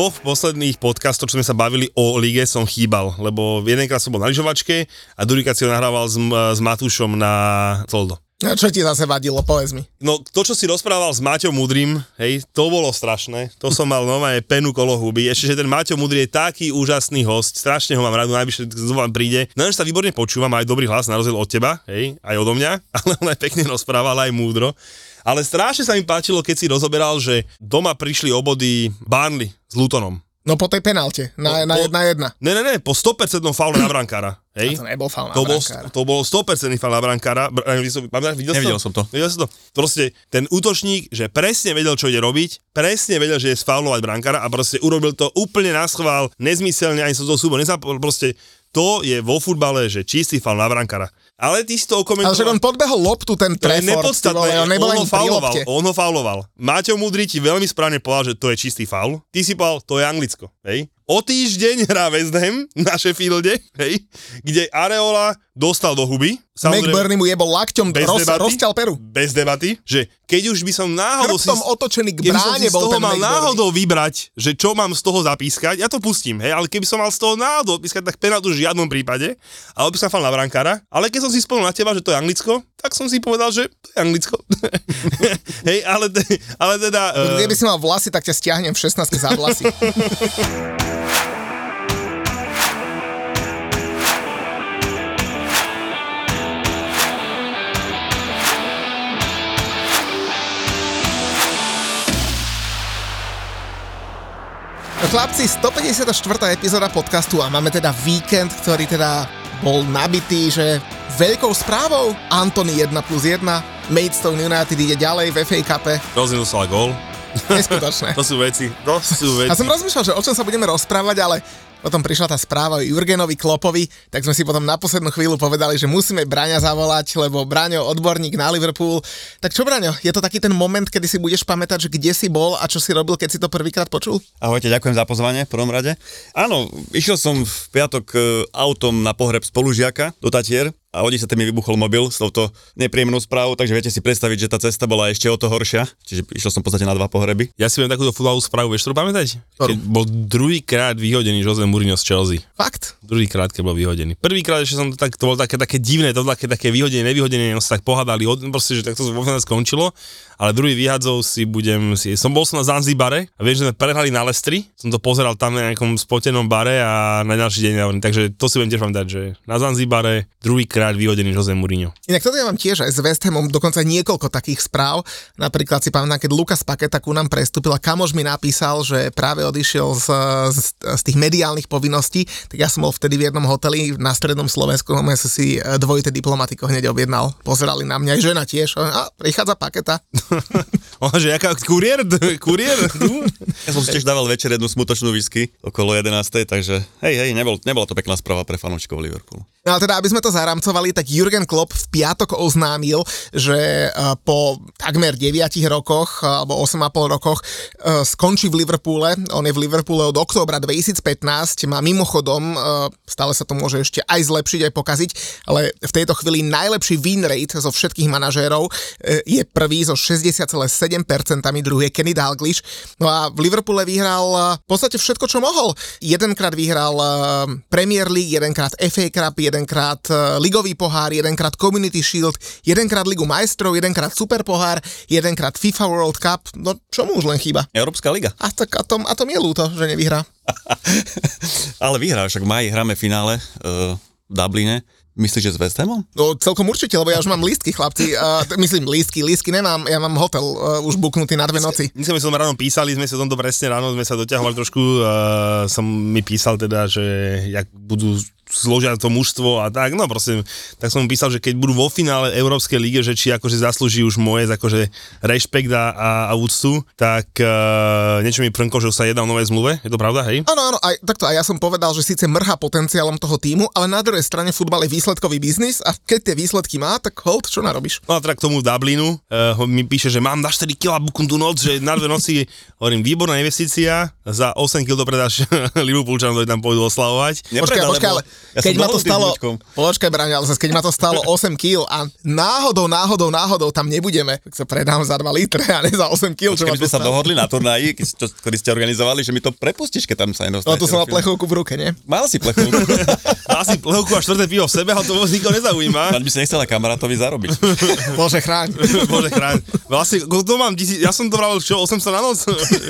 Dvoch posledných podcastov, čo sme sa bavili o lige, som chýbal, lebo jedenkrát som bol na lyžovačke a druhýkrát si ho nahrával s, s Matúšom na Toldo. No čo ti zase vadilo, povedz mi. No to, čo si rozprával s Maťom Mudrým, hej, to bolo strašné. To som mal normálne penu kolo huby. Ešte, že ten Maťo Mudrý je taký úžasný host, strašne ho mám rád, najvyššie vám príde. No, že sa výborne počúvam, aj dobrý hlas, na rozdiel od teba, hej, aj odo mňa, ale on aj pekne rozprával, aj múdro. Ale strašne sa mi páčilo, keď si rozoberal, že doma prišli obody Barnley s Lutonom. No po tej penalte, na, na po, jedna jedna. Ne, ne, ne, po 100% faule na brankára. Hej? A to nebol faul na to bol, brankára. to bol 100% faul na brankára. Br- videl, som, videl, Nevidel som, som to. Videl som to. Proste ten útočník, že presne vedel, čo ide robiť, presne vedel, že je sfaulovať brankára a proste urobil to úplne na schvál, nezmyselne, ani som to súbo nezapol, proste to je vo futbale, že čistý faul na brankára. Ale ty si to Ale okomentoval. že on podbehol loptu, ten To je nepodstatné, vole, on nebol on ho fauloval, on ho fauloval. Maťo Mudrý ti veľmi správne povedal, že to je čistý faul. Ty si povedal, to je Anglicko, hej. O týždeň hrá West Ham na Sheffielde, hej, kde Areola dostal do huby. McBurney mu jebol lakťom, bez roz, debaty, rozťal peru. Bez debaty, že keď už by som náhodou Chrbtom otočený k bráne si z bol toho ten mal McBurney. náhodou vybrať, že čo mám z toho zapískať, ja to pustím, hej, ale keby som mal z toho náhodou odpískať, tak penaltu v žiadnom prípade, ale by som fal na brankára, ale keď som si spomenul na teba, že to je Anglicko, tak som si povedal, že to je Anglicko. hej, ale, ale teda... Uh, Keby si mal vlasy, tak ťa stiahnem v 16 za vlasy. Chlapci, 154. epizóda podcastu a máme teda víkend, ktorý teda bol nabitý, že veľkou správou Anthony 1 plus 1, Maidstone United ide ďalej v FA Cupe. Rozvinul sa gól. Neskutočné. To sú veci, to sú veci. Ja som rozmýšľal, že o čom sa budeme rozprávať, ale potom prišla tá správa o Jurgenovi Klopovi, tak sme si potom na poslednú chvíľu povedali, že musíme Braňa zavolať, lebo Braňo odborník na Liverpool. Tak čo Braňo, je to taký ten moment, kedy si budeš pamätať, že kde si bol a čo si robil, keď si to prvýkrát počul? Ahojte, ďakujem za pozvanie v prvom rade. Áno, išiel som v piatok e, autom na pohreb spolužiaka do Tatier a o 10 mi vybuchol mobil s touto nepríjemnou správou, takže viete si predstaviť, že tá cesta bola ešte o to horšia. Čiže išiel som v podstate na dva pohreby. Ja si viem takúto futbalovú správu, vieš, čo pamätať? Keď bol druhýkrát vyhodený Jose Mourinho z Chelsea. Fakt? Druhýkrát, keď bol vyhodený. Prvýkrát ešte som to tak, to bolo také, také divné, to bolo také, také vyhodenie, nevyhodenie, no sa tak pohádali, od, proste, že takto vo skončilo, ale druhý vyhadzov si budem, si, som bol som na Zanzibare a viem, že sme prehrali na Lestri, som to pozeral tam na nejakom spotenom bare a na ďalší deň, takže to si viem tiež pamätať, že na Zanzibare druhýkrát vyhodený Jose Mourinho. Inak toto ja mám tiež aj s West Hamom dokonca niekoľko takých správ. Napríklad si pamätám, keď Lukas Paketa ku nám prestúpil a kamož mi napísal, že práve odišiel z, z, z tých mediálnych povinností, tak ja som bol vtedy v jednom hoteli na strednom Slovensku, no som si e, dvojité diplomatiko hneď objednal. Pozerali na mňa, aj žena tiež. A prichádza Paketa. On, že jaká, kuriér, kuriér? Ja som si tiež dával večer jednu smutočnú whisky okolo 11. Takže hej, hej, nebol, nebola to pekná správa pre fanúčikov Liverpoolu. No ale teda, aby sme to zaramcovali, tak Jurgen Klopp v piatok oznámil, že e, po takmer 9 rokoch, alebo 8,5 rokoch e, skončí v Liverpoole. On je v Liverpoole od októbra 2015, má mimochodom, e, stále sa to môže ešte aj zlepšiť, aj pokaziť, ale v tejto chvíli najlepší win rate zo všetkých manažérov e, je prvý so 60,7%, druhý je Kenny Dalglish. No a v Liverpoole vyhral e, v podstate všetko, čo mohol. Jedenkrát vyhral e, Premier League, jedenkrát FA Cup, jedenkrát e, ligový pohár, jedenkrát Community Shield, jedenkrát Ligu majstrov, jedenkrát Super pohár, jedenkrát FIFA World Cup. No čo mu už len chýba? Európska liga. A tak a tom, a tom je ľúto, že nevyhrá. Ale vyhrá, však v maji hráme finále uh, v Dubline. Myslíš, že s West Hamom? No celkom určite, lebo ja už mám lístky, chlapci. Uh, myslím lístky, lístky nemám, ja mám hotel uh, už buknutý na dve noci. My sme som ráno písali, sme sa tomto presne ráno, sme sa doťahovali trošku, uh, som mi písal teda, že jak budú zložia to mužstvo a tak, no proste, tak som písal, že keď budú vo finále Európskej lige, že či akože zaslúži už moje akože rešpekt a, a, a úctu, tak uh, niečo mi prnko, že už sa jedná o novej zmluve, je to pravda, hej? Áno, áno, aj, takto aj ja som povedal, že síce mrha potenciálom toho týmu, ale na druhej strane futbal je výsledkový biznis a keď tie výsledky má, tak hold, čo narobíš? No a teda k tomu Dublinu, uh, mi píše, že mám na 4 kg bukundu noc, že na dve noci, hovorím, výborná investícia, za 8 kg to predáš Liverpoolčanom, ktorí tam pôjdu oslavovať. Počkaj, Nepredal, počkaj, ale lebo ja keď ma to stalo, počkaj, Braňo, ale zase keď ma to stalo 8 kg a náhodou, náhodou, náhodou tam nebudeme, tak sa predám za 2 litre a ne za 8 kg, čo sme sa dohodli na turnaji, ktorý ste organizovali, že mi to prepustíš, keď tam sa No nedostanete. tu som mal plechovku v ruke, nie? Mal si plechovku. Asi lehokú a štvrté pivo v sebe, ale to vôbec nikoho nezaujíma. Mať by si nechcela kamarátovi zarobiť. Bože, chráň. Bože chráň. Vlastne, koľko to mám? Ja som to vravel, čo, 800 na noc?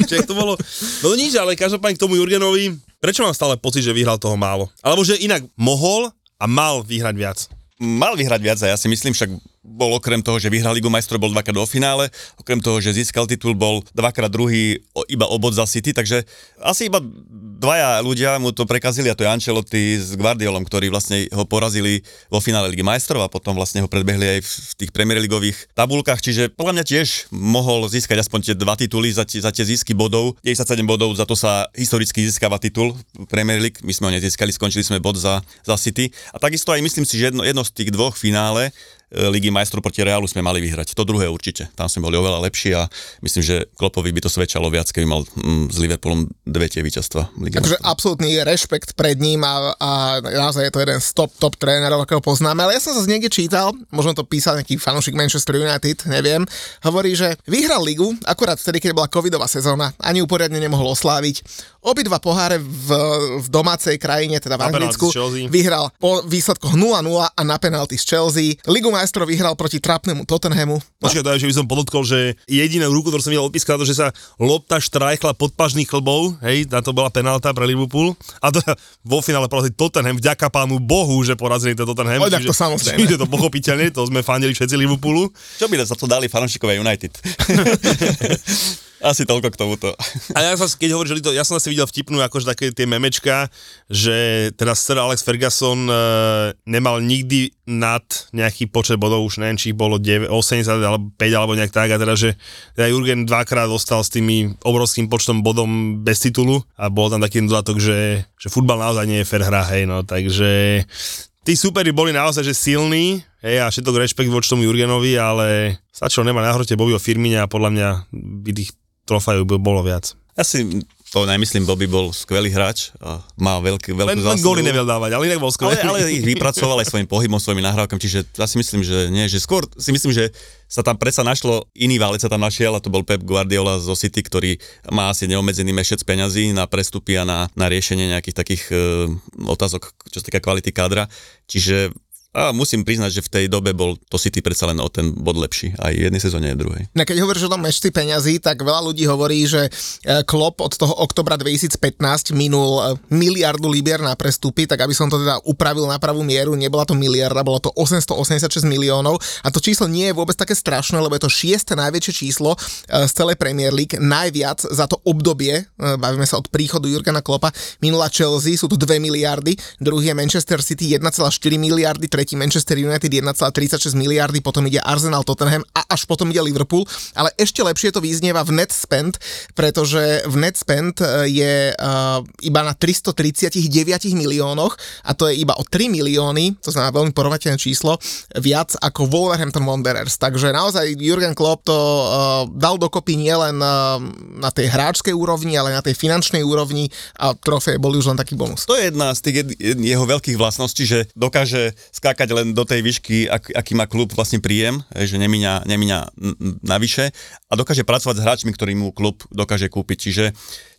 Či jak to bolo? No nič, ale každopádne k tomu Jurgenovi, prečo mám stále pocit, že vyhral toho málo? Alebo že inak mohol a mal vyhrať viac. Mal vyhrať viac a ja si myslím, však bol okrem toho, že vyhral Ligu majstrov, bol dvakrát do finále, okrem toho, že získal titul, bol dvakrát druhý iba obod za City, takže asi iba dvaja ľudia mu to prekazili a to je Ancelotti s Guardiolom, ktorí vlastne ho porazili vo finále Ligy majstrov a potom vlastne ho predbehli aj v, tých Premier Leagueových tabulkách, čiže podľa mňa tiež mohol získať aspoň tie dva tituly za, tie- za tie zisky bodov, 97 bodov, za to sa historicky získava titul Premier League, my sme ho nezískali, skončili sme bod za, za City. A takisto aj myslím si, že jedno, jedno z tých dvoch finále Ligy majstrov proti Realu sme mali vyhrať. To druhé určite. Tam sme boli oveľa lepší a myslím, že Klopovi by to svedčalo viac, keby mal mm, s Liverpoolom dve tie víťazstva. Takže absolútny rešpekt pred ním a, a naozaj je to jeden z top, top trénerov, akého poznáme. Ale ja som sa niekde čítal, možno to písal nejaký fanúšik Manchester United, neviem, hovorí, že vyhral ligu akurát vtedy, keď bola covidová sezóna, ani uporiadne nemohol osláviť. Obidva poháre v, v domácej krajine, teda v Anglicku, vyhral po výsledkoch 0-0 a na penalty z Chelsea. Ligu majstrov vyhral proti trapnému Tottenhamu. Počkaj, to je, že by som podotkol, že jedinú ruku, ktorú som videl odpískať, to, že sa lopta štrajchla pod pažných klbov, hej, na to bola penálta pre Liverpool. A to vo finále porazili Tottenham, vďaka pánu Bohu, že porazili ten Tottenham. O, tak to samozrejme. Čiže to pochopiteľne, to sme fandili všetci Liverpoolu. Čo by za to dali fanúšikovia United? Asi toľko k tomuto. A ja som, keď hovoríš, že to, ja som asi videl vtipnú, akože také tie memečka, že teda Sir Alex Ferguson e, nemal nikdy nad nejaký počet bodov, už neviem, či ich bolo 9, 80 alebo 5 alebo nejak tak, a teda, že teda Jurgen dvakrát dostal s tými obrovským počtom bodom bez titulu a bol tam taký dodatok, že, že futbal naozaj nie je fair hra, hej, no, takže tí superi boli naozaj že silní, hej, a všetok rešpekt voči tomu Jurgenovi, ale stačilo nemať na hrote Bobbyho Firmina a podľa mňa by tých trofajov by bolo viac. Ja si to nemyslím, Bobby bol skvelý hráč a má veľký, veľkú Len, len zásluhu. góly nevedel dávať, ale inak bol skvelý. Ale, ale ich vypracoval aj svojim pohybom, svojimi nahrávkami, čiže ja si myslím, že nie, že skôr si myslím, že sa tam predsa našlo, iný válec sa tam našiel a to bol Pep Guardiola zo City, ktorý má asi neobmedzený mešec peňazí na prestupy a na, na riešenie nejakých takých e, otázok, čo sa týka kvality kádra. Čiže a musím priznať, že v tej dobe bol to City predsa len o ten bod lepší, aj jednej sezóne, aj druhej. No keď hovoríš o tom mešci peňazí, tak veľa ľudí hovorí, že e, Klopp od toho oktobra 2015 minul e, miliardu libier na prestupy, tak aby som to teda upravil na pravú mieru, nebola to miliarda, bolo to 886 miliónov a to číslo nie je vôbec také strašné, lebo je to šieste najväčšie číslo e, z celej Premier League, najviac za to obdobie, bavíme sa od príchodu Jurgena Kloppa, minula Chelsea, sú to 2 miliardy, druhý je Manchester City 1,4 miliardy, tretí Manchester United 1,36 miliardy, potom ide Arsenal Tottenham a až potom ide Liverpool, ale ešte lepšie to vyznieva v net spend, pretože v net spend e, je uh, iba na 339 miliónoch a to je iba o 3 milióny, to znamená veľmi porovnateľné číslo, viac ako Wolverhampton Wanderers. Takže naozaj Jurgen Klopp to uh, dal dokopy nielen uh, na tej hráčskej úrovni, ale na tej finančnej úrovni a trofeje boli už len taký bonus. To je jedna z tých jeho veľkých vlastností, že dokáže skákať len do tej výšky, ak, aký má klub vlastne príjem, že nemíňa, nemíňa navyše a dokáže pracovať s hráčmi, ktorý mu klub dokáže kúpiť. Čiže,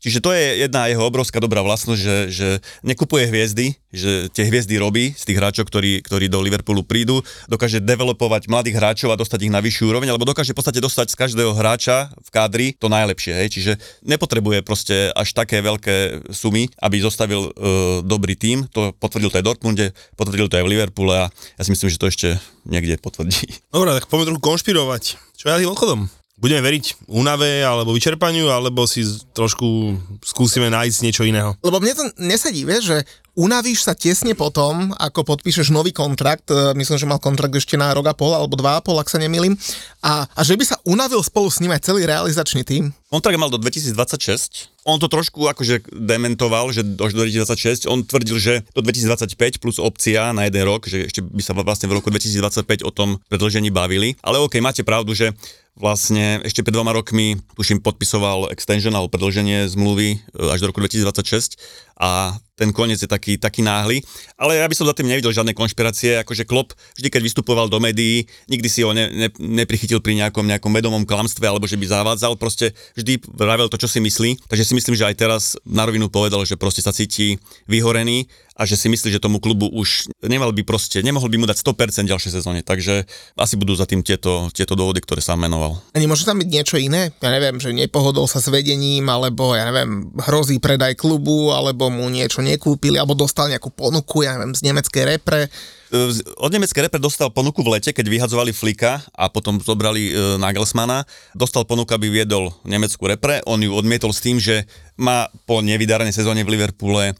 čiže to je jedna jeho obrovská dobrá vlastnosť, že, že nekupuje hviezdy, že tie hviezdy robí z tých hráčov, ktorí, ktorí do Liverpoolu prídu, dokáže developovať mladých hráčov a dostať ich na vyššiu úroveň, alebo dokáže v podstate dostať z každého hráča v kádri to najlepšie. Hej? Čiže nepotrebuje proste až také veľké sumy, aby zostavil e, dobrý tím. To potvrdil to aj v Dortmunde, potvrdil to aj v Liverpoole a ja si myslím, že to ešte niekde potvrdí. Dobre, tak poďme trochu konšpirovať. Čo ja tým odchodom? Budeme veriť únave alebo vyčerpaniu, alebo si trošku skúsime nájsť niečo iného. Lebo mne to nesedí, vieš, že unavíš sa tesne potom, ako podpíšeš nový kontrakt, e, myslím, že mal kontrakt ešte na rok a pol alebo dva a pol, ak sa nemýlim, a, a že by sa unavil spolu s ním aj celý realizačný tým. Kontrakt mal do 2026. On to trošku akože dementoval, že až do 2026. On tvrdil, že do 2025 plus opcia na jeden rok, že ešte by sa vlastne v roku 2025 o tom predlžení bavili. Ale OK, máte pravdu, že vlastne ešte pred dvoma rokmi, tuším, podpisoval extension alebo predlženie zmluvy e, až do roku 2026 a ten koniec je taký, taký náhly. Ale ja by som za tým nevidel žiadne konšpirácie, akože Klopp vždy, keď vystupoval do médií, nikdy si ho ne, ne, neprichytil pri nejakom, nejakom vedomom klamstve alebo že by zavádzal, proste vždy vravel to, čo si myslí. Takže si myslím, že aj teraz na rovinu povedal, že proste sa cíti vyhorený a že si myslí, že tomu klubu už nemal by proste, nemohol by mu dať 100% ďalšej sezóne, takže asi budú za tým tieto, tieto dôvody, ktoré sa menoval. A nemôže tam byť niečo iné? Ja neviem, že nepohodol sa s vedením, alebo ja neviem, hrozí predaj klubu, alebo mu niečo nekúpili, alebo dostal nejakú ponuku, ja neviem, z nemeckej repre od nemeckej repre dostal ponuku v lete, keď vyhadzovali Flika a potom zobrali e, Nagelsmana. Dostal ponuku, aby viedol nemeckú repre. On ju odmietol s tým, že má po nevydarenej sezóne v Liverpoole e,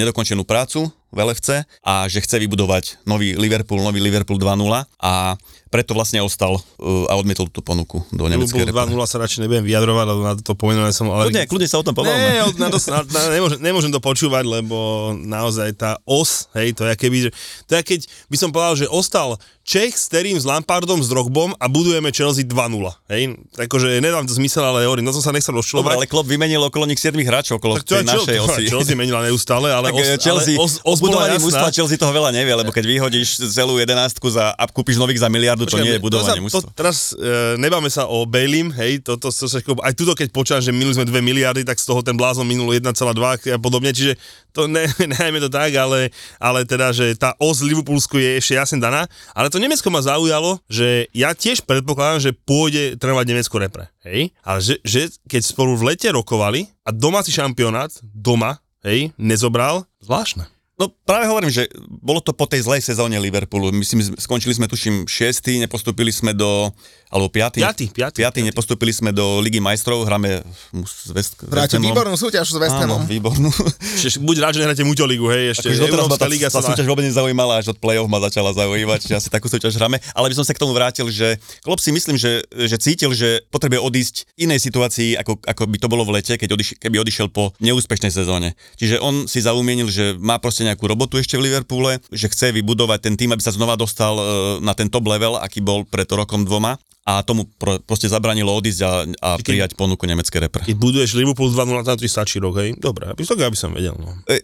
nedokončenú prácu v LFC a že chce vybudovať nový Liverpool, nový Liverpool 2.0 a preto vlastne ostal uh, a odmietol tú ponuku do nemeckej repre. 2.0 sa radšej nebudem vyjadrovať, lebo na to pomenované som... Ale... Kľudne, kľudne sa o tom pobavme. Nie, na to, na, na, nemôžem, nemôžem to počúvať, lebo naozaj tá os, hej, to je keby, to je keď by som povedal, že ostal Čech s Terím, s Lampardom, s Drogbom a budujeme Chelsea 2-0. Hej? Takže nedám to zmysel, ale hovorím, no to sa nechcem rozčulovať. Dobre, ale Klopp vymenil okolo nich 7 hráčov, okolo tej našej osi. Chelsea menila neustále, ale, tak, os, Chelsea, ale os, os budovanie mústva Chelsea toho veľa nevie, lebo keď vyhodíš celú jedenáctku za, a kúpiš nových za miliardu, Počkej, to nie je budovanie mústva. Teraz e, nebáme sa o Bailim, hej, toto, to, to, aj tuto keď počám, že minuli sme 2 miliardy, tak z toho ten blázon minul 1,2 a podobne, čiže to ne, nehajme to tak, ale, ale teda, že tá os Liverpoolsku je ešte jasne daná, ale to Nemecko ma zaujalo, že ja tiež predpokladám, že pôjde trénovať Nemecko repre. Hej? Ale že, že keď spolu v lete rokovali a domáci šampionát doma, hej, nezobral, zvláštne. No práve hovorím, že bolo to po tej zlej sezóne Liverpoolu. Myslím, skončili sme tuším 6. nepostúpili sme do alebo 5. 5. 5. 5. nepostúpili sme do Ligy majstrov, hráme s West, Hráte výbornú súťaž s West Hamom. výbornú. Čiže buď rád, že hráte Ligu, hej, ešte akože Európska liga sa... Tá súťaž vôbec nezaujímala, až od play-off ma začala zaujímať, že asi takú súťaž hráme. Ale by som sa k tomu vrátil, že Klopp si myslím, že, že cítil, že potrebuje odísť inej situácii, ako, ako by to bolo v lete, keď odiš, keby odišiel po neúspešnej sezóne. Čiže on si zaumienil, že má proste nejakú robotu ešte v Liverpoole, že chce vybudovať ten tým, aby sa znova dostal e, na ten top level, aký bol pred rokom dvoma a tomu pro, proste zabranilo odísť a, a keď, prijať ponuku nemeckej repre. Keď buduješ Liverpool 2-0, tam ti stačí rok, hej? Dobre, aby som, aby som vedel. No. E,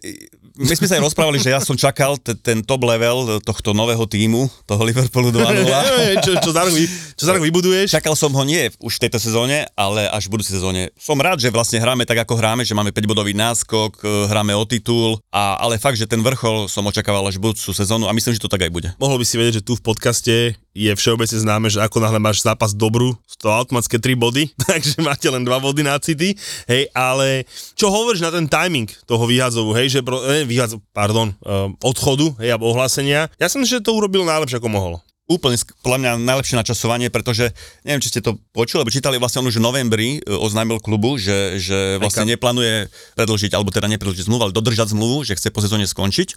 my sme sa aj rozprávali, že ja som čakal t- ten top level tohto nového týmu, toho Liverpoolu 2-0. čo, čo, za rok, čo za rok vybuduješ? Čakal som ho nie už v tejto sezóne, ale až v budúcej sezóne. Som rád, že vlastne hráme tak, ako hráme, že máme 5-bodový náskok, e, hráme o titul, a, ale fakt, že ten vrchol som očakával až v budúcu sezónu a myslím, že to tak aj bude. Mohol by si vedieť, že tu v podcaste je všeobecne známe, že ako náhle máš zápas dobrú, to automatické 3 body, takže máte len 2 body na City, hej, ale čo hovoríš na ten timing toho vyhadzovu, hej, že pro, eh, vyhadzov, pardon, uh, odchodu, hej, alebo ohlásenia, ja som že to urobil najlepšie, ako mohol úplne podľa mňa najlepšie načasovanie, pretože neviem, či ste to počuli, alebo čítali vlastne on už v novembri e, oznámil klubu, že, že vlastne neplánuje predlžiť, alebo teda nepredlžiť zmluvu, ale dodržať zmluvu, že chce po sezóne skončiť.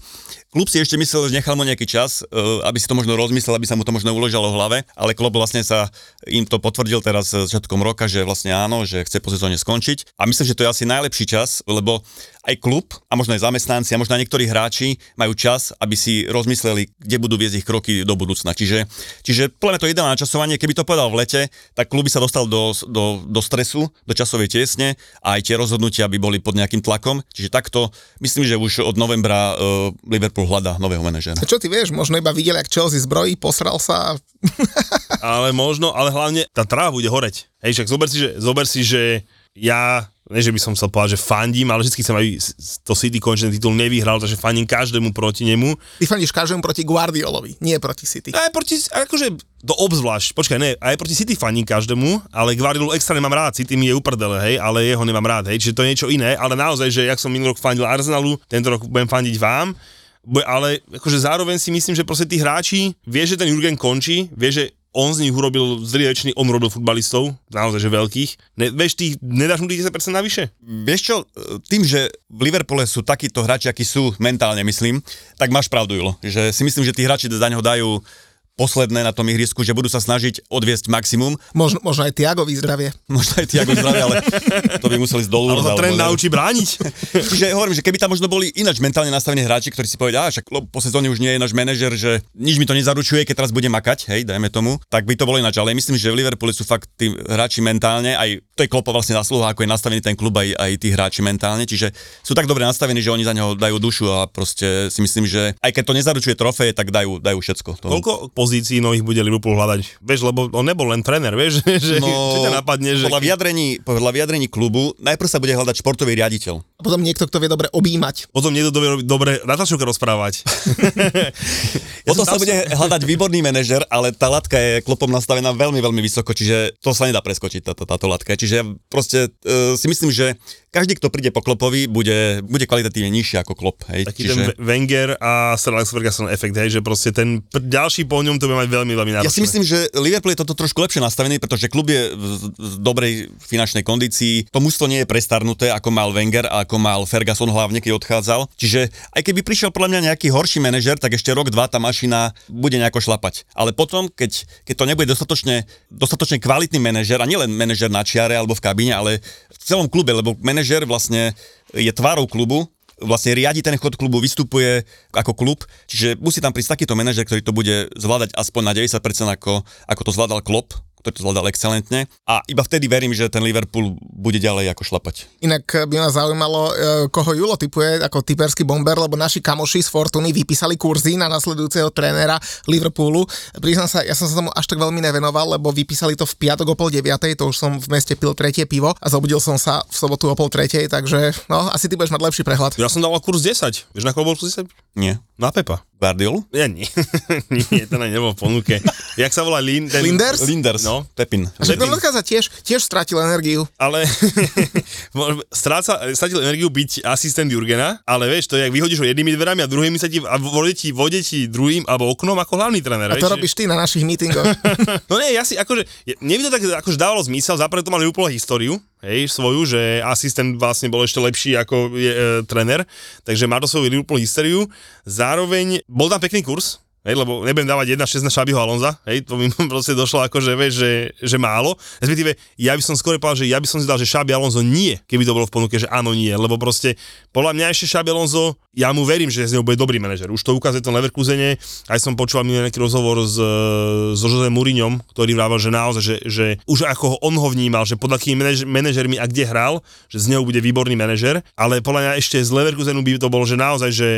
Klub si ešte myslel, že nechal mu nejaký čas, e, aby si to možno rozmyslel, aby sa mu to možno uložilo v hlave, ale klub vlastne sa im to potvrdil teraz začiatkom roka, že vlastne áno, že chce po sezóne skončiť. A myslím, že to je asi najlepší čas, lebo aj klub a možno aj zamestnanci a možno aj niektorí hráči majú čas, aby si rozmysleli, kde budú viesť ich kroky do budúcna. Čiže, čiže podľa mňa to ideálne načasovanie, keby to povedal v lete, tak klub by sa dostal do, do, do stresu, do časovej tiesne a aj tie rozhodnutia by boli pod nejakým tlakom. Čiže takto, myslím, že už od novembra uh, Liverpool hľadá nového manažera. A čo ty vieš, možno iba videl, ak Chelsea zbrojí, posral sa. ale možno, ale hlavne tá tráva bude horeť. Hej, však zober si, že, zober si, že ja nie že by som chcel povedať, že fandím, ale vždy chcem, aby to City konečný titul nevyhral, takže fandím každému proti nemu. Ty fandíš každému proti Guardiolovi, nie proti City. Aj proti, akože to obzvlášť, počkaj, ne, aj proti City fandím každému, ale Guardiolu extra nemám rád, City mi je uprdele, hej, ale jeho nemám rád, hej, čiže to je niečo iné, ale naozaj, že jak som minulý rok fandil Arsenalu, tento rok budem fandiť vám, ale akože zároveň si myslím, že proste tí hráči, vie, že ten Jurgen končí, vie, že on z nich urobil, z väčšiny on urobil futbalistov, naozaj že veľkých. Ne, vieš, ty nedáš mu tých 10% navyše? Vieš čo, tým, že v Liverpoole sú takíto hráči, akí sú mentálne, myslím, tak máš pravdu, Julo. Že si myslím, že tí hráči za neho dajú posledné na tom ihrisku, že budú sa snažiť odviesť maximum. Možno, možno aj Tiago zdravie. Možno aj Tiago zdravie, ale to by museli ísť dolu. Ale ho tréner naučí brániť. Čiže hovorím, že keby tam možno boli ináč mentálne nastavení hráči, ktorí si povedia, však po sezóne už nie je náš manažer, že nič mi to nezaručuje, keď teraz bude makať, hej, dajme tomu, tak by to bolo ináč. Ale myslím, že v Liverpoole sú fakt tí hráči mentálne, aj to je klopo vlastne zaslúha, ako je nastavený ten klub aj, aj tí hráči mentálne, čiže sú tak dobre nastavení, že oni za neho dajú dušu a proste si myslím, že aj keď to nezaručuje trofeje, tak dajú, dajú všetko. Tomu. Koľko pozícií nových bude Liverpool hľadať? Vieš, lebo on nebol len tréner, vieš, že, no, ťa napadne, že... Podľa vyjadrení, podľa vyjadrení klubu najprv sa bude hľadať športový riaditeľ. A potom niekto, kto vie dobre objímať. Potom niekto vie dobre Natašovka rozprávať. potom sa bude hľadať výborný manažer, ale tá latka je klopom nastavená veľmi, veľmi vysoko, čiže to sa nedá preskočiť, táto, táto latka. Čiže ja proste uh, si myslím, že každý, kto príde po Klopovi, bude, bude kvalitatívne nižší ako Klop. Hej. Taký Čiže... ten Wenger a Sir Alex Ferguson efekt, hej, že proste ten pr- ďalší po ňom to bude mať veľmi, veľmi náročné. Ja si myslím, že Liverpool je toto trošku lepšie nastavený, pretože klub je v, v dobrej finančnej kondícii. To mužstvo nie je prestarnuté, ako mal Wenger a ako mal Ferguson hlavne, keď odchádzal. Čiže aj keby prišiel podľa mňa nejaký horší manažer, tak ešte rok, dva tá mašina bude nejako šlapať. Ale potom, keď, keď to nebude dostatočne, dostatočne kvalitný manažer, a nielen manažer na čiare alebo v kabíne, ale v celom klube, lebo manažer vlastne je tvárou klubu, vlastne riadi ten chod klubu, vystupuje ako klub, čiže musí tam prísť takýto manažer, ktorý to bude zvládať aspoň na 90% ako, ako to zvládal Klopp, ktorý to zvládal excelentne a iba vtedy verím, že ten Liverpool bude ďalej ako šlapať. Inak by ma zaujímalo, e, koho Julo typuje ako typerský bomber, lebo naši kamoši z Fortuny vypísali kurzy na nasledujúceho trénera Liverpoolu. Priznám sa, ja som sa tomu až tak veľmi nevenoval, lebo vypísali to v piatok o pol deviatej, to už som v meste pil tretie pivo a zobudil som sa v sobotu o pol tretej, takže no, asi ty budeš mať lepší prehľad. Ja som dal kurz 10. Vieš, na koho bol kurz 10? Nie. Na Pepa. Guardiol? Ja nie. nie, to nebol v ponuke. Jak sa volá Lin, ten... Linders? Linders, No. Pepin. A že ten tiež, tiež stratil energiu. Ale stráca, stratil energiu byť asistent Jurgena, ale vieš, to je, jak vyhodíš ho jednými dverami a druhými sa ti, a vode ti, vode ti druhým alebo oknom ako hlavný tréner. A to vieš, robíš ty na našich meetingoch. no nie, ja si, akože, mne by to tak akože dávalo zmysel, zaprvé to mali úplne históriu, hej, svoju, že asistent vlastne bol ešte lepší ako je, e, tréner, takže má to svoju Liverpool históriu. Zároveň bol tam pekný kurz, Hej, lebo nebudem dávať 1-6 na Šabiho Alonza, hej, to mi proste došlo ako, že, vieš, že, že málo. Respektíve, ja by som skôr povedal, že ja by som si dal, že Šabi Alonso nie, keby to bolo v ponuke, že áno, nie, lebo proste, podľa mňa ešte Šabi Alonso, ja mu verím, že z neho bude dobrý manažer. Už to ukazuje ten Leverkusene, aj som počúval minulý nejaký rozhovor s, s Jose Mourinhom, ktorý vrával, že naozaj, že, že už ako on ho vnímal, že pod akými manaž, manažermi a kde hral, že z neho bude výborný manažer, ale podľa mňa ešte z Leverkusenu by to bolo, že naozaj, že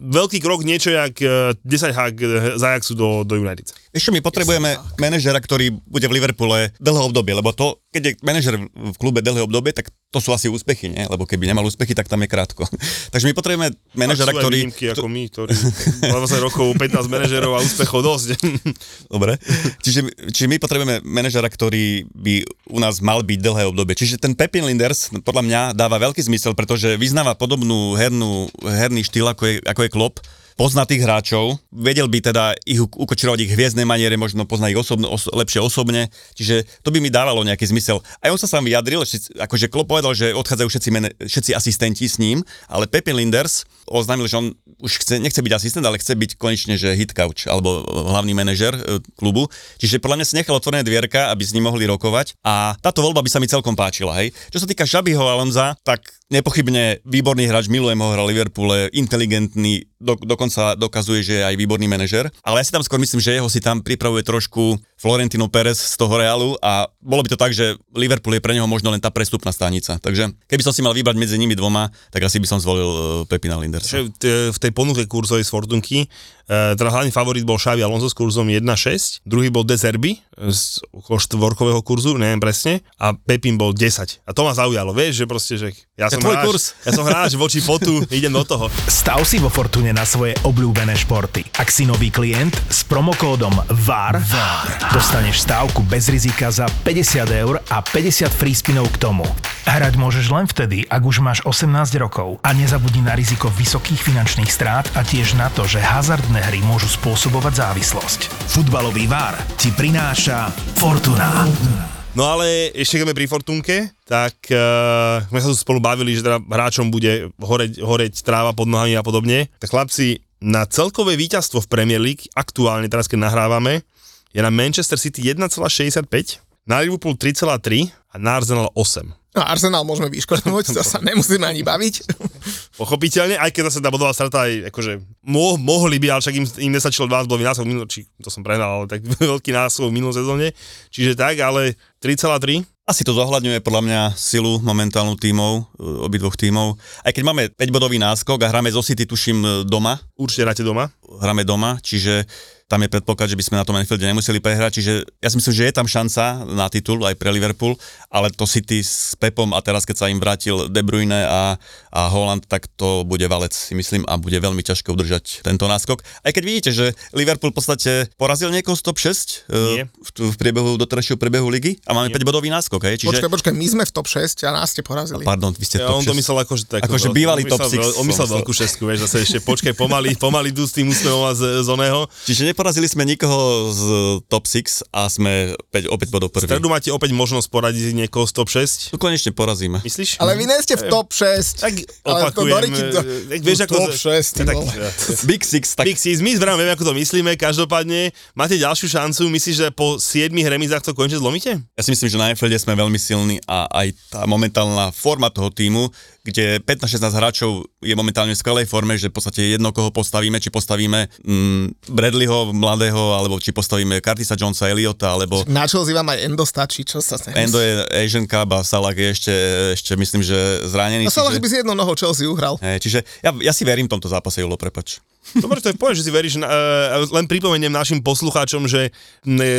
veľký krok, niečo jak 10 hák z Ajaxu do, do United. Ešte my potrebujeme manažera, ktorý bude v Liverpoole dlhé obdobie, lebo to, keď je manažer v klube dlhé obdobie, tak to sú asi úspechy, nie? Lebo keby nemal úspechy, tak tam je krátko. Takže my potrebujeme manažera, ktorý... Výnimky ako my, ktorí 20 rokov, 15 manažerov a úspechov dosť. Dobre. Čiže, čiže my potrebujeme manažera, ktorý by u nás mal byť dlhé obdobie. Čiže ten Pepin Linders podľa mňa dáva veľký zmysel, pretože vyznáva podobnú hernú, herný štýl, ako je, ako je Klopp pozná tých hráčov, vedel by teda ich ukočirovať ich hviezdne maniere, možno pozná ich osobno, os, lepšie osobne, čiže to by mi dávalo nejaký zmysel. Aj on sa sám vyjadril, akože Klopp povedal, že odchádzajú všetci, mene, všetci asistenti s ním, ale Pepin Linders oznámil, že on už chce, nechce byť asistent, ale chce byť konečne, že hit coach alebo hlavný manažer e, klubu. Čiže podľa mňa si nechal otvorené dvierka, aby s ním mohli rokovať a táto voľba by sa mi celkom páčila. Hej. Čo sa týka Šabiho Alonza, tak nepochybne výborný hráč, milujem ho, hral Liverpoole, inteligentný, do, dokonca dokazuje, že je aj výborný manažer. Ale ja si tam skôr myslím, že jeho si tam pripravuje trošku Florentino Pérez z toho Realu a bolo by to tak, že Liverpool je pre neho možno len tá prestupná stanica. Takže keby som si mal vybrať medzi nimi dvoma, tak asi by som zvolil e, Pepina Lindersa. V tej ponuke kurzovej z Fortunky E, teda hlavný favorit bol Xavi Alonso s kurzom 1.6, druhý bol Deserby z okolo štvorkového kurzu, neviem presne, a Pepin bol 10. A to ma zaujalo, vieš, že proste, že ja som hráč, kurz. ja som hráč voči potu, idem do toho. Stav si vo Fortune na svoje obľúbené športy. Ak si nový klient s promokódom VAR, VAR Dostaneš stávku bez rizika za 50 eur a 50 free spinov k tomu. Hrať môžeš len vtedy, ak už máš 18 rokov a nezabudni na riziko vysokých finančných strát a tiež na to, že hazardné hry môžu spôsobovať závislosť. Futbalový vár ti prináša Fortuna. No ale ešte keď sme pri Fortunke, tak uh, sme sa tu spolu bavili, že teda hráčom bude horeť, horeť tráva pod nohami a podobne. Tak chlapci, na celkové víťazstvo v Premier League, aktuálne teraz keď nahrávame, je na Manchester City 1,65, na Liverpool 3,3 a na Arsenal 8. No Arsenal môžeme vyškrtnúť, to sa nemusíme ani baviť. Pochopiteľne, aj keď zase tá bodová strata aj akože mo- mohli by, ale však im, im nestačilo 12 bodový náskok, minul, či to som prehnal, ale tak veľký náskok v minulom sezóne. Čiže tak, ale 3,3. Asi to zohľadňuje podľa mňa silu momentálnu tímov, e, obidvoch tímov. Aj keď máme 5-bodový náskok a hráme zo City, tuším, e, doma, Určite hráte doma. hráme doma, čiže tam je predpoklad, že by sme na tom Anfielde nemuseli prehrať, čiže ja si myslím, že je tam šanca na titul aj pre Liverpool, ale to City s Pepom a teraz keď sa im vrátil De Bruyne a, a Holland, tak to bude valec, si myslím, a bude veľmi ťažké udržať tento náskok. Aj keď vidíte, že Liverpool v podstate porazil niekoho z top 6 Nie. e, v, v priebehu doterajšieho priebehu ligy a máme 5 bodový náskok, hej? čiže... Počkaj, počkaj, my sme v top 6 a nás ste porazili. Pardon, vy ste Ja, top on to 6. myslel ako, že tak, Akože bývalý top six veľ- On myslel veľkú šestku, vieš, zase ešte počkaj, pomaly, pomaly idú s tým úsmevom a z, z oného. Čiže neporazili sme nikoho z top 6 a sme 5, opäť bodov V prvý. stredu máte opäť možnosť poradiť niekoho z top 6. Tu konečne porazíme. Myslíš? Ale vy nie ste v top 6. Tak ale to opakujem, to, eh, vieš, ako... top 6, ty tak. Big Six, tak Big Six, my zbrám, vieme, ako to myslíme, každopádne máte ďalšiu šancu, myslíš, že po 7 remizách to konečne zlomíte? ja si myslím, že na Anfielde sme veľmi silní a aj tá momentálna forma toho týmu, kde 15-16 hráčov je momentálne v skvelej forme, že v podstate jedno, koho postavíme, či postavíme mm, Bradleyho mladého, alebo či postavíme Curtisa Jonesa, Eliota, alebo Na Chelsea vám aj Endo stačí, čo sa nemusí. Endo je Asian Cup a Salah je ešte, ešte myslím, že zranený. No sa čiže- by si jednou nohou Chelsea uhral. Hej, čiže ja, ja si verím v tomto zápase, Julo, prepač. Dobre, to je poviem, že si veríš, na- eh, len pripomeniem našim poslucháčom, že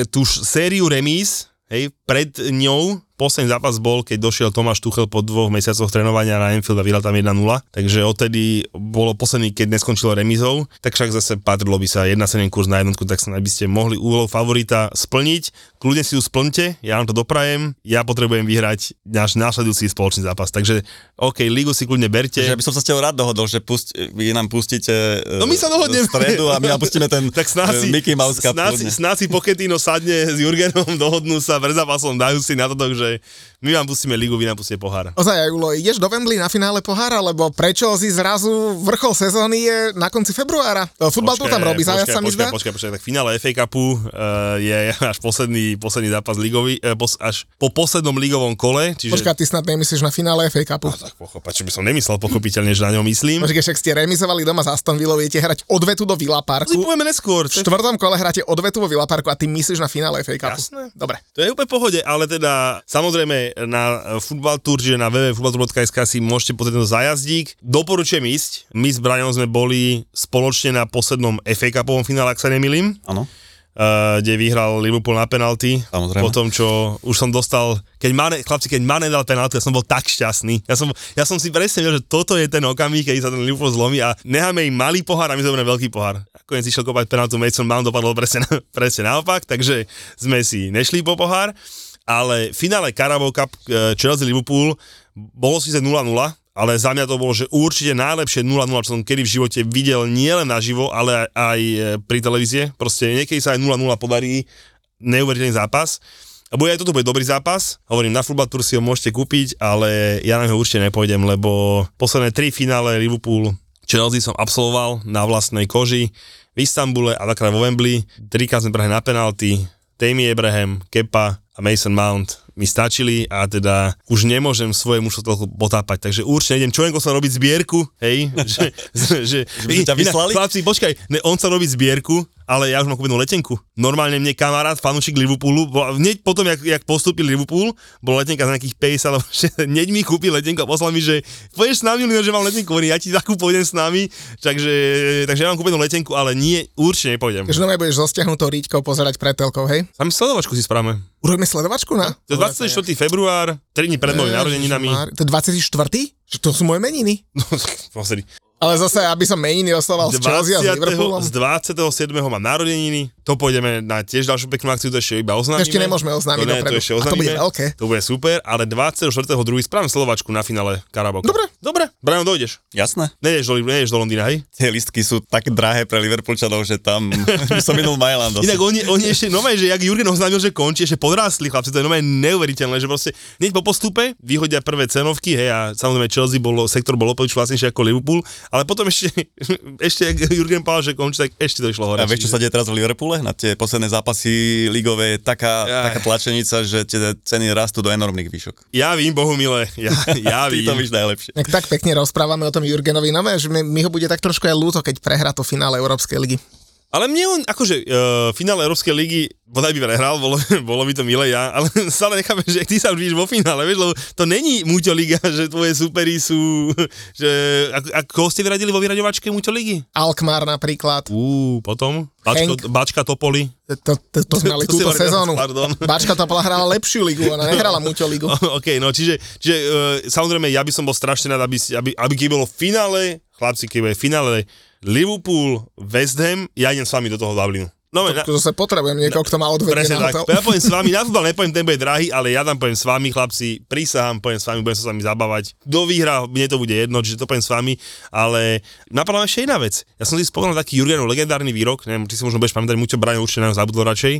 tú š- sériu remíz, hej, pred ňou posledný zápas bol, keď došiel Tomáš Tuchel po dvoch mesiacoch trénovania na Enfield a vyhral tam 1-0, takže odtedy bolo posledný, keď neskončilo remízou, tak však zase patrilo by sa 1-7 kurz na jednotku, tak sa by ste mohli úlohu favorita splniť, kľudne si ju splňte, ja vám to doprajem, ja potrebujem vyhrať náš následujúci spoločný zápas, takže OK, ligu si kľudne berte. Že by som sa s tebou rád dohodol, že pust, vy nám pustíte e, No my sa dohodneme. v stredu a my nám pustíme ten tak snáď si, e, Mickey Mouse Cup. snáď si Pochettino sadne s Jurgenom, dohodnú sa pred zápasom, dajú si na toto, že 对？My vám pustíme ligu, vy nám pustíte pohár. Ozaj, Julo, ideš do Wembley na finále pohára, lebo prečo si zrazu vrchol sezóny je na konci februára? E, Futbal tu tam robí, zajac sa mi zdá. počkaj, počkaj, tak finále FA Cupu uh, je až posledný, posledný zápas ligový, uh, pos, až po poslednom ligovom kole, čiže... Počkaj, ty snad nemyslíš na finále FA Cupu. Tak pochopať, čo by som nemyslel pochopiteľne, že na ňom myslím. Počkaj, však ste remizovali doma s Aston Villou, viete hrať odvetu do Villa To si Parku. povieme neskôr. V to štvrtom kole hráte odvetu vo Villa Parku a ty myslíš na finále FA Cupu. Jasné. Dobre. To je úplne pohode, ale teda samozrejme na Football Tour, čiže na www.futbaltour.sk si môžete pozrieť ten zajazdík. Doporučujem ísť. My s Brianom sme boli spoločne na poslednom FA Cupovom finále, ak sa nemýlim. Áno. uh, kde vyhral Liverpool na penalty. Samozrejme. Po tom, čo už som dostal, keď Mane, chlapci, keď Mane dal penalty, ja som bol tak šťastný. Ja som, ja som si presne vedel, že toto je ten okamih, keď sa ten Liverpool zlomí a necháme im malý pohár a my zoberieme veľký pohár. Nakoniec išiel kopať penaltu Mason Mount, dopadlo presne, presne naopak, takže sme si nešli po pohár. Ale v finále Carabao Cup eh, Chelsea-Liverpool bolo síce 0-0, ale za mňa to bolo, že určite najlepšie 0-0, čo som kedy v živote videl nielen naživo, ale aj e, pri televízie. Proste niekedy sa aj 0-0 podarí, neuveriteľný zápas. A aj toto bude dobrý zápas. Hovorím, na Football si ho môžete kúpiť, ale ja na neho určite nepôjdem, lebo posledné tri finále Liverpool Chelsea som absolvoval na vlastnej koži v Istambule a dvakrát vo Wembley. Trikrát sme prehli na penalty. Tammy Abraham, Kepa a Mason Mount mi stačili a teda už nemôžem svoje mužstvo toľko potápať, takže určite idem Čovenko sa robiť zbierku, hej, že, že, by ťa inak, vyslali? chlapci, počkaj, ne, on sa robí zbierku, ale ja už mám kúpenú letenku. Normálne mne kamarát, fanúšik Liverpoolu, bol, hneď potom, jak, jak postúpil Liverpool, bola letenka za nejakých 50, alebo že hneď mi kúpil letenku a poslal mi, že pôjdeš s nami, Lino, že mám letenku, hovorím, ja ti takú pôjdem s nami, takže, takže ja mám kúpenú letenku, ale nie, určite nepôjdem. Takže doma budeš so stiahnutou ríťkou pozerať pretelkou, hej? Tam sledovačku si spravíme. Urobíme sledovačku na? To je 24. február, 3 dní pred mojimi narodeninami. To je 24. Že to sú moje meniny. No. Ale zase, aby som meniny oslavoval s Chelsea a s 20. Liverpoolom. z 27. mám narodeniny, to pôjdeme na tiež ďalšiu peknú akciu, to ešte iba oznámime. Ešte nemôžeme oznámiť to, ne, dopredu. to ešte A to bude oznámime. veľké. To bude super, ale 24. druhý spravím Slovačku na finále Karaboka. Dobre. Dobre, Brian, dojdeš. Jasné. Nejdeš do, nejdeš do Londýna, hej? Tie listky sú tak drahé pre Liverpoolčanov, že tam by som minul Mailand. Inak oni, oni ešte, nové, že jak Jurgen oznámil, že končí, ešte podrástli chlapci, to je nové neuveriteľné, že proste hneď po postupe vyhodia prvé cenovky, hej, a samozrejme Chelsea bolo, sektor bol opäť vlastnejší ako Liverpool, ale potom ešte, ešte jak Jurgen povedal, že končí, tak ešte to išlo hore. A vieš, čo sa deje teraz v Liverpoole? Na tie posledné zápasy ligové je taká, taká tlačenica, že tie ceny rastú do enormných výšok. Ja vím, Bohumile, ja, ja Ty vím. to víš najlepšie. Tak, pekne rozprávame o tom Jurgenovi, no že mi, mi ho bude tak trošku aj ľúto, keď prehrá to finále Európskej ligy. Ale mne on, akože, uh, finále Európskej ligy, bodaj by prehral, bolo, bolo by to milé ja, ale stále nechápem, že ty sa už vidíš vo finále, vieš, lebo to není Muťo liga, že tvoje superi sú, že, ako, ako koho ste vyradili vo vyraďovačke Muťo ligy? Alkmaar napríklad. Uú, potom, Bačko. Bačka Topoli. To, to, to sme mali To túto sezónu. pardon. Bačka Topola hrala lepšiu ligu, ona nehrala Muťo ligu. OK, no čiže, čiže uh, samozrejme, ja by som bol strašne rád, aby, aby, aby keď bolo v finále, chlapci, keď v finále Liverpool, West Ham, ja idem s vami do toho Dublinu. No, na, To zase potrebujem niekoho, kto ma odvedie Presne na tak. to. Ja poviem s vami, na futbal nepoviem, ten bude drahý, ale ja tam poviem s vami, chlapci, prísahám, poviem s vami, budem sa s vami zabávať. Kto vyhrá, mne to bude jedno, čiže to poviem s vami, ale napadla ma ešte jedna vec. Ja som si spomenul taký Jurgenov legendárny výrok, neviem, ty si možno budeš pamätať, Muťo Braňo určite nám zabudol radšej,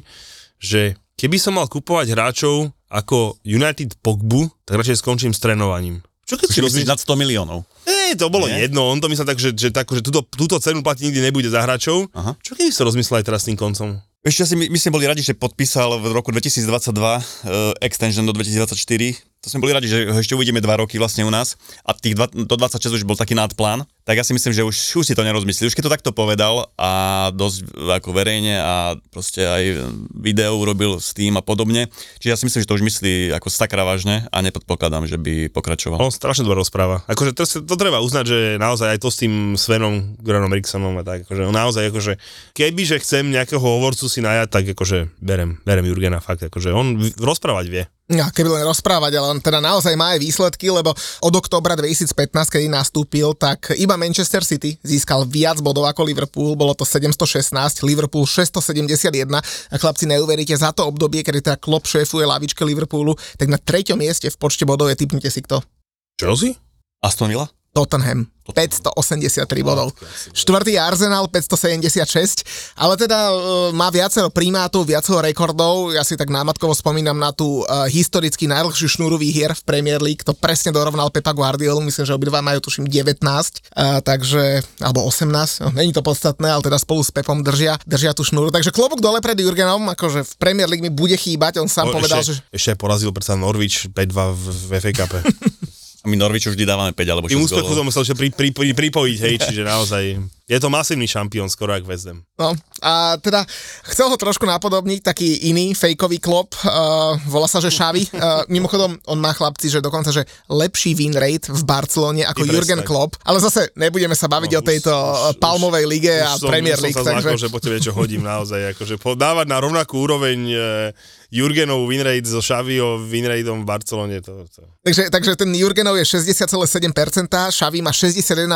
že keby som mal kupovať hráčov ako United Pogbu, tak radšej skončím s trénovaním. Čo keď si rozmýšľaš? nad 100 miliónov. Nie, to bolo Nie? jedno, on to myslel tak, že, že, tak, že túto, túto cenu platiť nikdy nebude za hráčov. Aha. Čo keby si rozmyslel aj teraz s tým koncom? Ešte si my, my sme boli radi, že podpísal v roku 2022 uh, extension do 2024. To sme boli radi, že ho ešte uvidíme dva roky vlastne u nás. A tých dva, do 26 už bol taký nadplán. Tak ja si myslím, že už, už si to nerozmyslí. Už keď to takto povedal a dosť ako verejne a proste aj video urobil s tým a podobne. Čiže ja si myslím, že to už myslí ako sakra vážne a nepredpokladám, že by pokračoval. On strašne dobre rozpráva. Akože to, to treba uznať, že naozaj aj to s tým Svenom Granom Eriksonom a tak, akože on naozaj akože, keby že chcem nejakého hovorcu si najať, tak akože berem, berem Jurgena fakt, akože on v- rozprávať vie. Ja, keby len rozprávať, ale on teda naozaj má aj výsledky, lebo od oktobra 2015, kedy nastúpil, tak iba Manchester City získal viac bodov ako Liverpool, bolo to 716, Liverpool 671 a chlapci neuveríte, za to obdobie, kedy teda Klopp šéfuje lavičke Liverpoolu, tak na treťom mieste v počte bodov je typnite si kto. Chelsea? Aston Villa? Tottenham. 583 bodov. Štvrtý Arsenal 576, ale teda e, má viacero primátov, viacero rekordov. Ja si tak námatkovo spomínam na tú e, historicky najdlhšiu šnúru výhier v Premier League. To presne dorovnal Pepa Guardiolu, myslím, že obidva majú tuším 19, e, takže, alebo 18, no, není to podstatné, ale teda spolu s Pepom držia, držia tú šnúru. Takže klobúk dole pred Jurgenom, akože v Premier League mi bude chýbať, on sám O, povedal, ešte, že ešte porazil predsa Norwich 5-2 v, v FA Cup. My Norviču vždy dávame 5 alebo 6 Tým úspechu to musel ešte pri, pri, pri, pripojiť, hej, čiže naozaj je to masívny šampión, skoro ako West Ham. No a teda chcel ho trošku napodobniť taký iný fejkový klop, uh, volá sa, že Xavi. Uh, mimochodom, on má chlapci, že dokonca, že lepší win rate v Barcelone ako Ty Jurgen prestaň. Klopp, ale zase nebudeme sa baviť No, o tejto už- už- palmovej lige Už a som- Premier už League, som sa takže... že po tebe čo hodím naozaj, akože podávať na rovnakú úroveň e, Jurgenov winrate so Xaviho winrateom v Barcelone, to, to. Takže, takže ten Jurgenov je 60,7%, Xavi má 61,5%